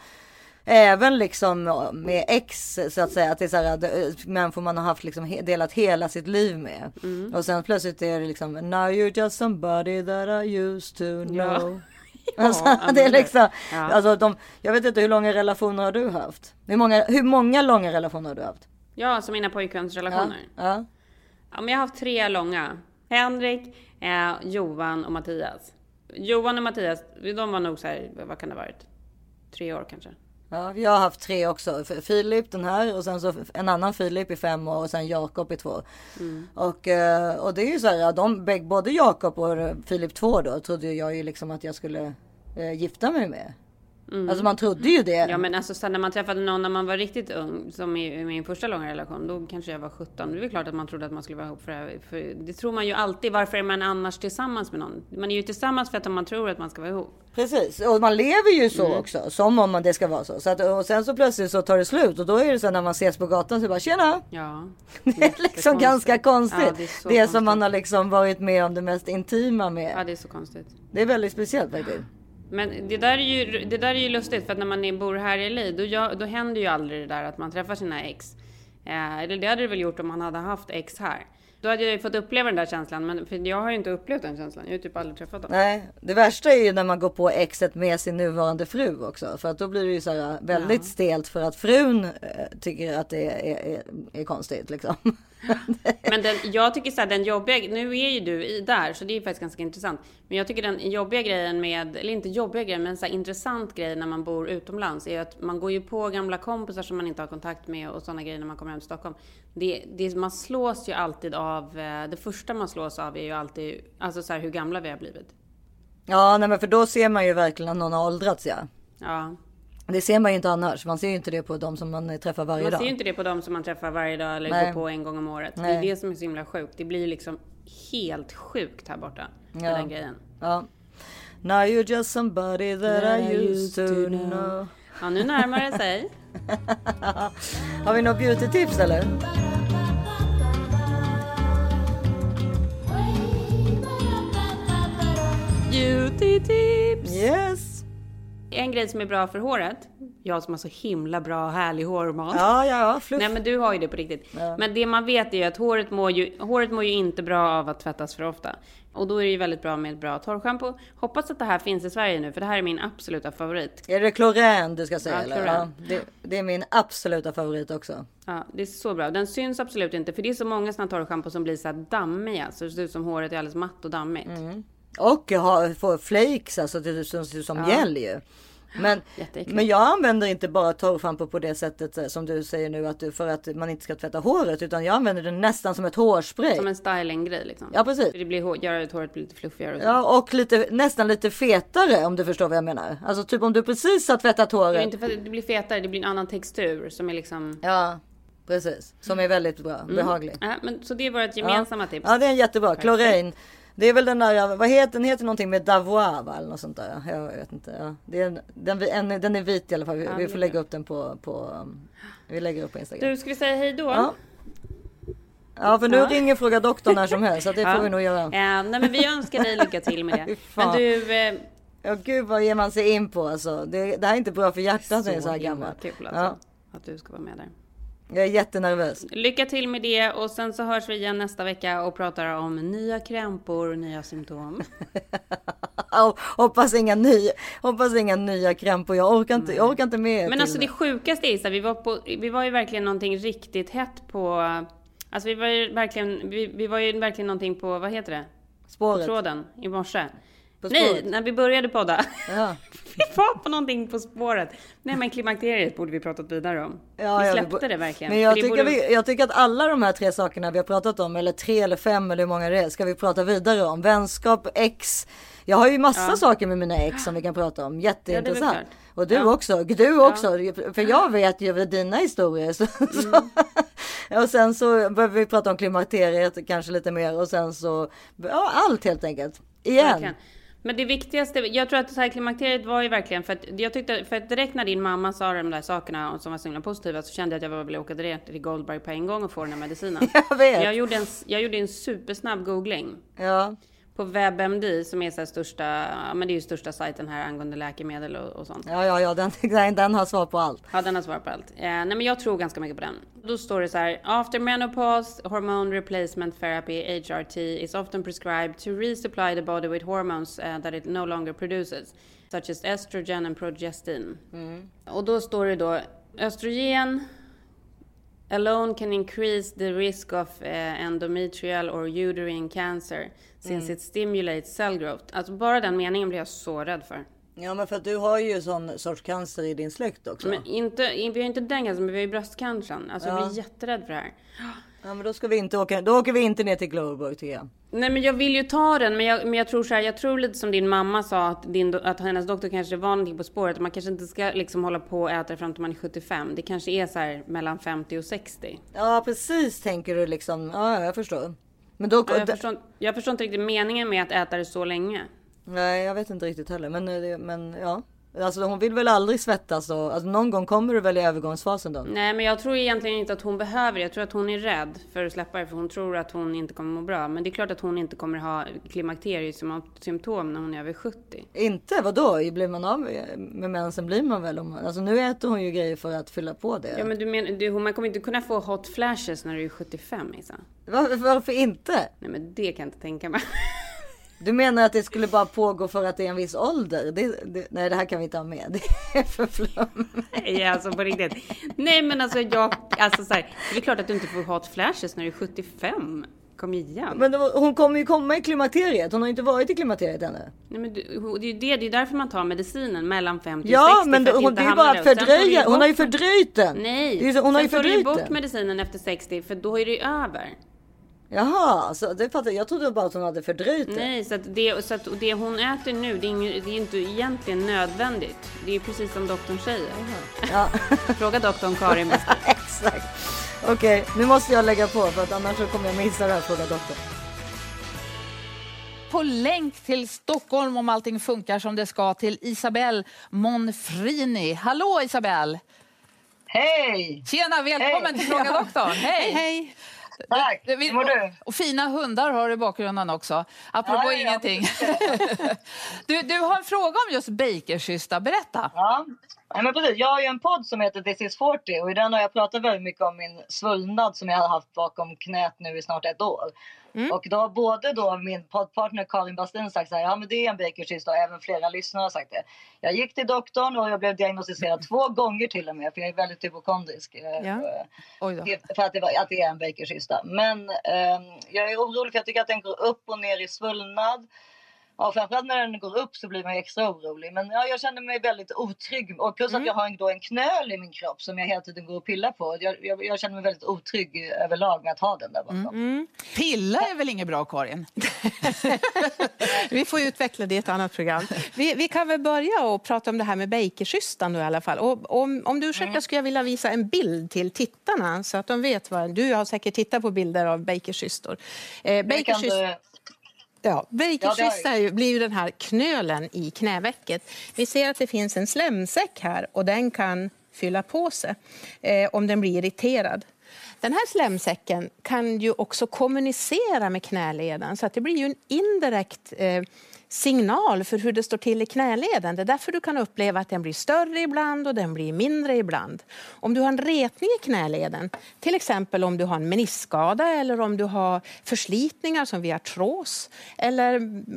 även liksom med ex så att säga att det är så här människor man har haft liksom delat hela sitt liv med och sen plötsligt är det liksom now you're just somebody that I used to know. (laughs) Ja. (laughs) Alltså, Ja, det är liksom, ja. alltså de, jag vet inte hur långa relationer har du haft? Hur många, hur många långa relationer har du haft? Ja, som mina pojkvänsrelationer. Ja. Ja, men jag har haft tre långa. Henrik, eh, Johan och Mattias. Johan och Mattias, de var nog så här, vad kan det ha varit? Tre år kanske. Ja, jag har haft tre också. Filip den här och sen så en annan Filip i fem år och sen Jakob i två. Mm. Och, eh, och det är ju så här, de, både Jakob och Filip två då trodde jag ju liksom att jag skulle eh, gifta mig med. Alltså man trodde ju det. Mm. Ja men alltså sen när man träffade någon när man var riktigt ung, som i, i min första långa relation, då kanske jag var 17. Det är väl klart att man trodde att man skulle vara ihop för, för det tror man ju alltid. Varför är man annars tillsammans med någon? Man är ju tillsammans för att man tror att man ska vara ihop. Precis, och man lever ju så Mm. också. Som om man det ska vara så. så att, och sen så plötsligt så tar det slut och då är det så när man ses på gatan så bara tjena. Ja. (laughs) Det är liksom ganska konstigt. Ja, det det är är, så som konstigt. man har liksom varit med om det mest intima med. Ja det är så konstigt. Det är väldigt speciellt faktiskt. Men det där är ju, det där är ju lustigt för att när man bor här i LA då, jag, då händer ju aldrig det där att man träffar sina ex. Eh, eller det hade det väl gjort om man hade haft ex här. Då hade jag ju fått uppleva den där känslan men för jag har ju inte upplevt den känslan. Jag har ju typ aldrig träffat dem. Nej, det värsta är ju när man går på exet med sin nuvarande fru också. För att då blir det ju så här väldigt stelt för att frun eh, tycker att det är, är, är konstigt liksom. (laughs) Men den, jag tycker så här, den jobbiga, nu är ju du i där, så det är faktiskt ganska intressant. Men jag tycker den jobbiga grejen med, eller inte jobbiga grejen, men så här intressant grej när man bor utomlands är att man går ju på gamla kompisar som man inte har kontakt med och sådana grejer när man kommer hem till Stockholm. Det, det, man slås ju alltid av, eh, det första man slås av är ju alltid, alltså så här hur gamla vi har blivit. Ja, nej men för då ser man ju verkligen att någon har åldrats ja. Ja. Det ser man ju inte annars. Man ser ju inte det på de som man träffar varje Man dag. ser ju inte det på de som man träffar varje dag eller Nej. går på en gång om året. Det Nej. är det som är så himla sjukt. Det blir liksom helt sjukt här borta med Ja. den grejen. Ja. Now you're just somebody that I used to know. Ja, nu närmar det sig. (laughs) Har vi något beauty-tips eller? Beauty tips! Yes! En grej som är bra för håret. Jag som har så himla bra härlig hårmat. Ja, ja, ja. Fluff. Nej men du har ju det på riktigt. Men det man vet är ju att håret mår ju, håret mår ju inte bra av att tvättas för ofta. Och då är det ju väldigt bra med ett bra torrschampo. Hoppas att det här finns i Sverige nu för det här är min absoluta favorit. Är det Chlorän du ska säga Ja, eller? Ja, det, det är min absoluta favorit också. Ja, det är så bra. Den syns absolut inte för det är så många såna torrschampo som blir så här dammiga. Så det ser ut som håret är alldeles matt och dammigt. Och ha, få flakes, alltså det ser ut som Ja. gel ju. Men, men jag använder inte bara torrschampo på det sättet eh, som du säger nu att du, för att man inte ska tvätta håret utan jag använder det nästan som ett hårspray. Som en stylinggrej liksom. Ja, precis. För Det blir, hår- gör att håret blir lite fluffigare och så. Ja och lite, nästan lite fetare om du förstår vad jag menar. Alltså typ om du precis har tvättat Det håret. inte för det blir fetare, det blir en annan textur som är liksom... Ja precis. Som är väldigt bra, behaglig. Ja, men, så det är vårt gemensamma tips. Ja det är en jättebra. Klorin. Det är väl den där, vad heter den? heter någonting med Davois va? Eller något sånt där. Jag vet inte. Ja. Det är en, den, en, den är vit i alla fall. Vi, vi får lägga upp den på, på um, vi lägger upp på Instagram. Du, ska vi säga hej då? Ja. Ja för nu Ja. ringer fråga doktorn när som helst. Så det får Ja. vi nog göra. Eh, nej men vi önskar dig lycka till med det. (laughs) Men du... Eh, Ja gud vad ger man sig in på alltså. Det, det här är inte bra för hjärtat när jag är så här gammal. kul alltså. Ja. Att du ska vara med där. Jag är jättenervös. Lycka till med det och sen så hörs vi igen nästa vecka och pratar om nya krämpor och nya symptom. (laughs) Hoppas inga nya, hoppas inga nya krämpor. Jag orkar inte, jag orkar inte med. Men alltså det sjukaste är så vi var på, vi var ju verkligen någonting riktigt hett på, alltså vi var ju verkligen, vi, vi var ju verkligen någonting på, vad heter det? Spåret. På tråden i morse. Nej, när vi började podda. Ja. (laughs) vi var på någonting på spåret. Nej men klimakteriet borde vi pratat vidare om. Ja, vi ja, släppte bo- det verkligen. Men jag tycker, borde- vi, jag tycker att alla de här tre sakerna vi har pratat om, eller tre eller fem eller hur många det är, ska vi prata vidare om. Vänskap, ex. Jag har ju massa Ja. saker med mina ex som vi kan prata om. Jätteintressant. och du Ja. också. Du också. För jag vet ju dina historier. Så, Mm. så. (laughs) och sen så behöver vi prata om klimakteriet kanske lite mer. Och sen så, ja allt helt enkelt. Igen. Verkligen. Men det viktigaste, jag tror att så här, klimakteriet var ju verkligen för att jag tyckte, för att direkt när din mamma sa de där sakerna som var så himla positiva så kände jag att jag ville åka direkt till Goldberg på en gång och få den här medicinen. (laughs) Jag vet. Jag gjorde en, jag gjorde en supersnabb googling. Ja. På WebMD som är så största, men det är ju största sajten här angående läkemedel och, och sånt. Ja, ja, ja, (laughs) den, den, har svar på allt. Ja, den har svar på allt. Eh, nej, men jag tror ganska mycket på den. Då står det så här. After menopause, hormone replacement therapy, HRT, is often prescribed to resupply the body with hormones uh, that it no longer produces, such as estrogen and progestin. Och då står det då östrogen alone can increase the risk of uh, endometrial or uterine cancer since Mm. it stimulates cell growth. Alltså bara den meningen blir jag så rädd för. Ja, men för att du har ju sån sorts cancer i din släkt också. Men inte, vi har inte den cancern, men vi har ju bröstcancern. Alltså jag Ja. blir jätterädd för det här. Ja, men då ska vi inte åka. Då åker vi inte ner till Globorg tycker jag. Nej men jag vill ju ta den, men jag, men jag tror så här, jag tror lite som din mamma sa att, din, att hennes doktor kanske var någonting på spåret. Man kanske inte ska liksom hålla på och äta fram till man är 75. Det kanske är så här mellan 50 och 60. Ja, precis tänker du liksom. Ja, jag förstår. Men då. Ja, jag, förstår, jag förstår inte riktigt meningen med att äta det så länge. Nej, jag vet inte riktigt heller. Men, eh, men ja, alltså hon vill väl aldrig svettas och alltså, någon gång kommer du väl i övergångsfasen då? Nej men jag tror egentligen inte att hon behöver det. Jag tror att hon är rädd för att släppa det för hon tror att hon inte kommer må bra. Men det är klart att hon inte kommer ha klimakteriesymptom när hon är över 70. Inte? Vadå? Blir man av med mensen blir man väl? Om, alltså nu äter hon ju grejer för att fylla på det. Ja men du menar, du, man kommer inte kunna få hot flashes när du är 75 Isa. Varför, varför inte? Nej men det kan jag inte tänka mig. (laughs) Du menar att det skulle bara pågå för att det är en viss ålder? Det, det, nej, det här kan vi inte ha med. (laughs) Det är för flum. Nej, alltså på riktigt. Nej, men alltså jag, Alltså så här, det är klart att du inte får hot flashes när du är 75. Kom igen. Men då, hon kommer ju komma i klimakteriet. Hon har inte varit i klimakteriet ännu. Nej, men du, det är ju det, det är därför man tar medicinen mellan 50 och Ja, 60. men för då, hon, det är ju bara att Och ju fördröja. Hon har ju bort- fördröjt den. Nej, Det är så, hon har ju sen ju fördröjt bort den. medicinen efter 60 för då är det ju över. Jaha, så det fattar jag. Trodde bara att hon hade fördröjt det. Nej, så att det, så att det hon äter nu, det är, ing- det är inte egentligen nödvändigt. Det är precis som doktorn säger. Ja. (laughs) Fråga doktorn Karin. (laughs) Exakt. Okej, nu måste jag lägga på för att annars så kommer jag missa det här fråga doktorn. på länk till Stockholm om allting funkar som det ska till Isabelle Monfrini. Hallå Isabelle! Hej! Tjena, välkommen Hej. till Fråga doktorn. Hej! Hej. Tack, hur mår du? Och fina hundar har du i bakgrunden också. Apropå Ja, ja, ja. ingenting. (laughs) du, du har en fråga om just bakerkysta. Berätta. Ja. Nej, men precis. Jag har ju en podd som heter This is 40 och i den har jag pratat väldigt mycket om min svullnad som jag har haft bakom knät nu i snart ett år. Och då har både då min poddpartner Karin Bastin sagt så här, ja men det är en bakerkysta och även flera lyssnare har sagt det. Jag gick till doktorn och jag blev diagnostiserad (laughs) två gånger till och med för jag är väldigt hypokondrisk. eh, Ja. Då. För att det, var, att det är en bakerkysta. Men ehm, jag är orolig för jag tycker att den går upp och ner i svullnad. Ja, framförallt när den går upp så blir man ju extra orolig. Men ja, jag känner mig väldigt otrygg. Och plus att jag har en, då en knöl i min kropp som jag hela tiden går och pillar på. Jag, jag, jag känner mig väldigt otrygg överlag med att ha den där bakom. Pilla är väl inget bra, Karin? (laughs) Vi får utveckla det i ett annat program. Vi, vi kan väl börja och prata om det här med bakerkystan då i alla fall. Och om, om du ursäktar skulle jag vilja visa en bild till tittarna så att de vet vad... Du har säkert tittat på bilder av bakerkystor. Eh, Ja, Ja, det har bakerkysta jag. är ju- blir ju den här knölen i knävecket. Vi ser att det finns en slemsäck här och den kan fylla på sig eh, om den blir irriterad. Den här slemsäcken kan ju också kommunicera med knäleden så att det blir ju en indirekt eh, signal för hur det står till i knäleden. Det är därför du kan uppleva att den blir större ibland och den blir mindre ibland. Om du har en retning i knäleden, till exempel om du har en meniskskada eller om du har förslitningar som vid artros eller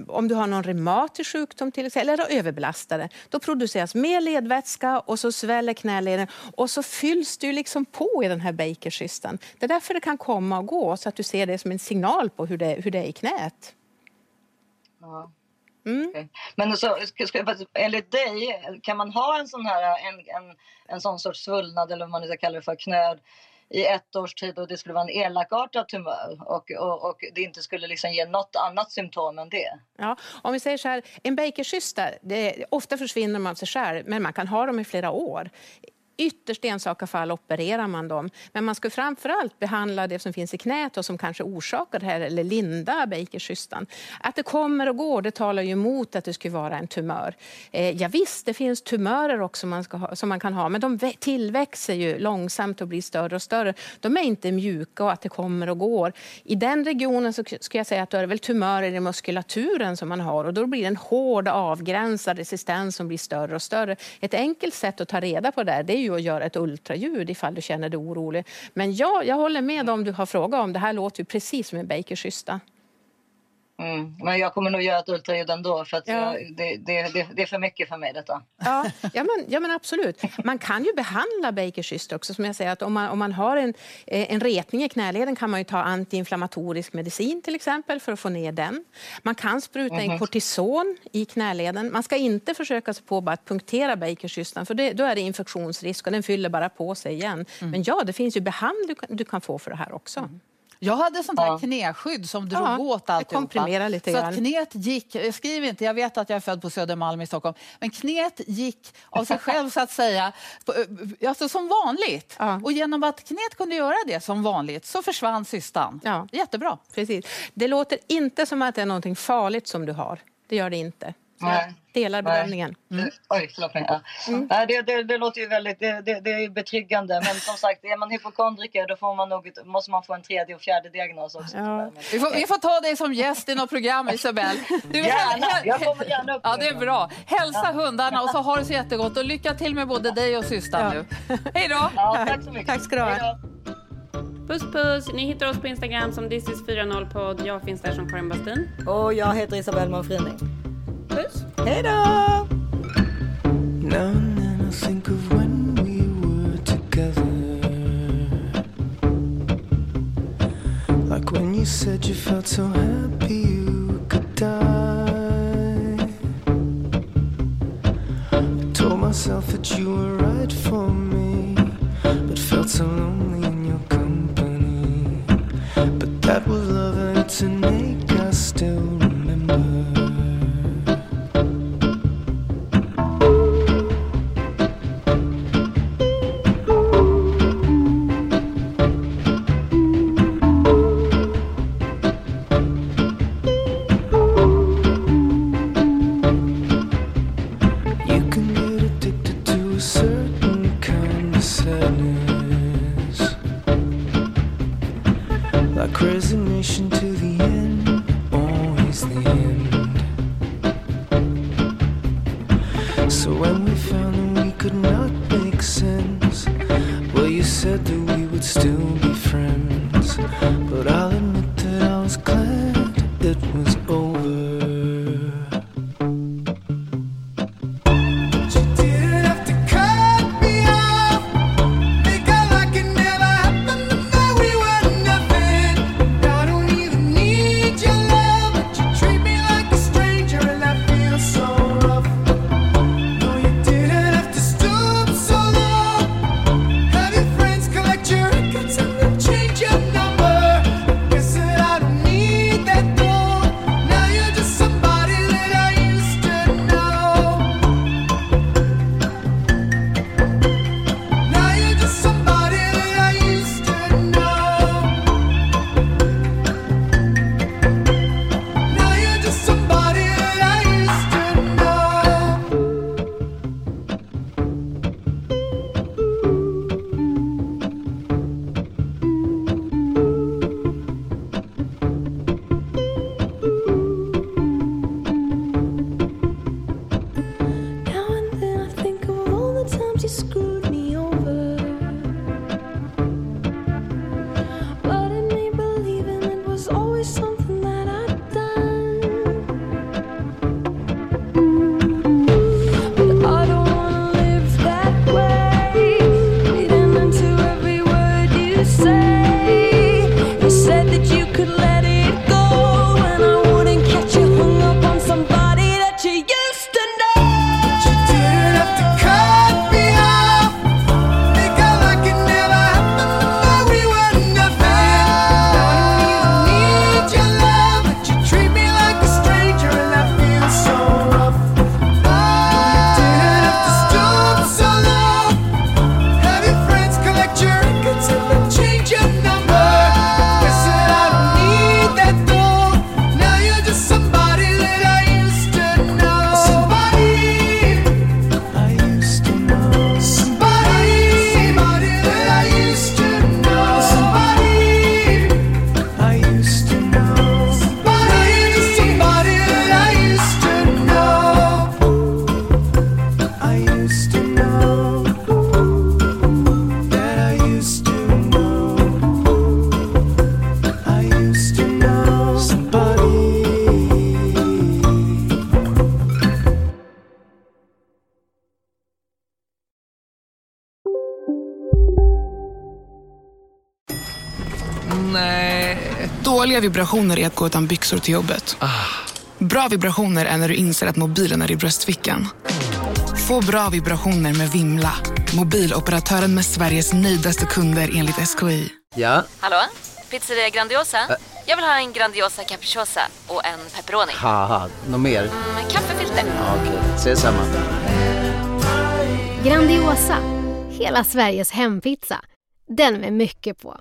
om du har någon reumatisk sjukdom till exempel, eller är överbelastade, då produceras mer ledvätska och så sväller knäleden och så fylls du liksom på i den här bakerkystan. Det är därför det kan komma och gå så att du ser det som en signal på hur det, hur det är i knät. Ja. Mm. Men så, enligt dig, kan man ha en sån här en, en, en sån sorts svullnad eller vad man nu ska kalla det för knöd i ett års tid och det skulle vara en elakartad tumör och, och, och det inte skulle liksom ge något annat symptom än det? Ja, om vi säger så här, en bakerkysta, det, ofta försvinner de av sig själv, men man kan ha dem i flera år. Ytterst enstaka fall opererar man dem. Men man ska framförallt behandla det som finns i knät och som kanske orsakar det här, eller linda Bakerskystan. Att det kommer och går, det talar ju emot att det skulle vara en tumör. Eh, ja, visst, det finns tumörer också man ska ha, som man kan ha, men de tillväxer ju långsamt och blir större och större. De är inte mjuka och att det kommer och går. I den regionen så skulle jag säga att då är det väl tumörer i muskulaturen som man har och då blir det en hård avgränsad resistens som blir större och större. Ett enkelt sätt att ta reda på det här, det är ju att göra ett ultraljud ifall du känner dig orolig. Men ja, jag håller med om du har frågat om. Det här låter ju precis som en bakerkysta. Mm. Men jag kommer nog göra ett ultraljud ändå för att Ja. jag, det, det, det, det är för mycket för mig detta. Ja, ja, men, ja, men absolut. Man kan ju behandla bakerkystor också. Som jag säger, att om, man, om man har en, eh, en retning i knäleden kan man ju ta antiinflammatorisk medicin till exempel för att få ner den. Man kan spruta in Mhm. kortison i knäleden. Man ska inte försöka sig på bara att punktera bakerkystan för det, då är det infektionsrisk och den fyller bara på sig igen. Men ja, det finns ju behandling du kan, du kan få för det här också. Jag hade sånt här knäskydd som drog Ja, åt alltihopa. lite så att knät gick, skriv inte, jag vet att jag är född på Södermalm i Stockholm, men knät gick av sig själv så att säga, på- alltså som vanligt. Och genom att knät kunde göra det som vanligt så försvann cystan. Ja. Jättebra. Precis. Det låter inte som att det är någonting farligt som du har. Det gör det inte. Nej. delar Nej. bedömningen. Mm. Oj, förlåt mig. Ja. Nej, det, det, det låter ju väldigt det, det, det är betryggande. Men som sagt, är man hypokondriker då får man nog, måste man få en tredje och fjärde diagnos också. Vi får, vi får ta dig som gäst i något program, Isabelle. Du, Gärna. Jag kommer gärna upp Ja, det är bra. Hälsa hundarna och så har det så jättegott. Och lycka till med både dig och systern nu. Hej då! Ja, tack så mycket. Tack ska du ha. Puss puss! Ni hittar oss på Instagram som thisis40podd. Jag finns där som Karin Bastin. Och jag heter Isabelle Manfrini. Liz? Hello. Now and then I think of when we were together. Like when you said you felt so happy you could die. I told myself that you were right for me, but felt so lonely in your company. But that was love, and to make us still. vibrationer är att gå utan byxor till jobbet. Ah. Bra vibrationer är när du inser att mobilen är i bröstfickan. Få bra vibrationer med Vimla. Mobiloperatören med Sveriges nöjdaste kunder enligt SKI. Ja? Hallå? Pizzeria Grandiosa? Ä Jag vill ha en Grandiosa capriciosa och en pepperoni. Något mer? Mm, en kaffefilter. Ja, Okej, okay. ses samma. Grandiosa, hela Sveriges hempizza. Den med mycket på.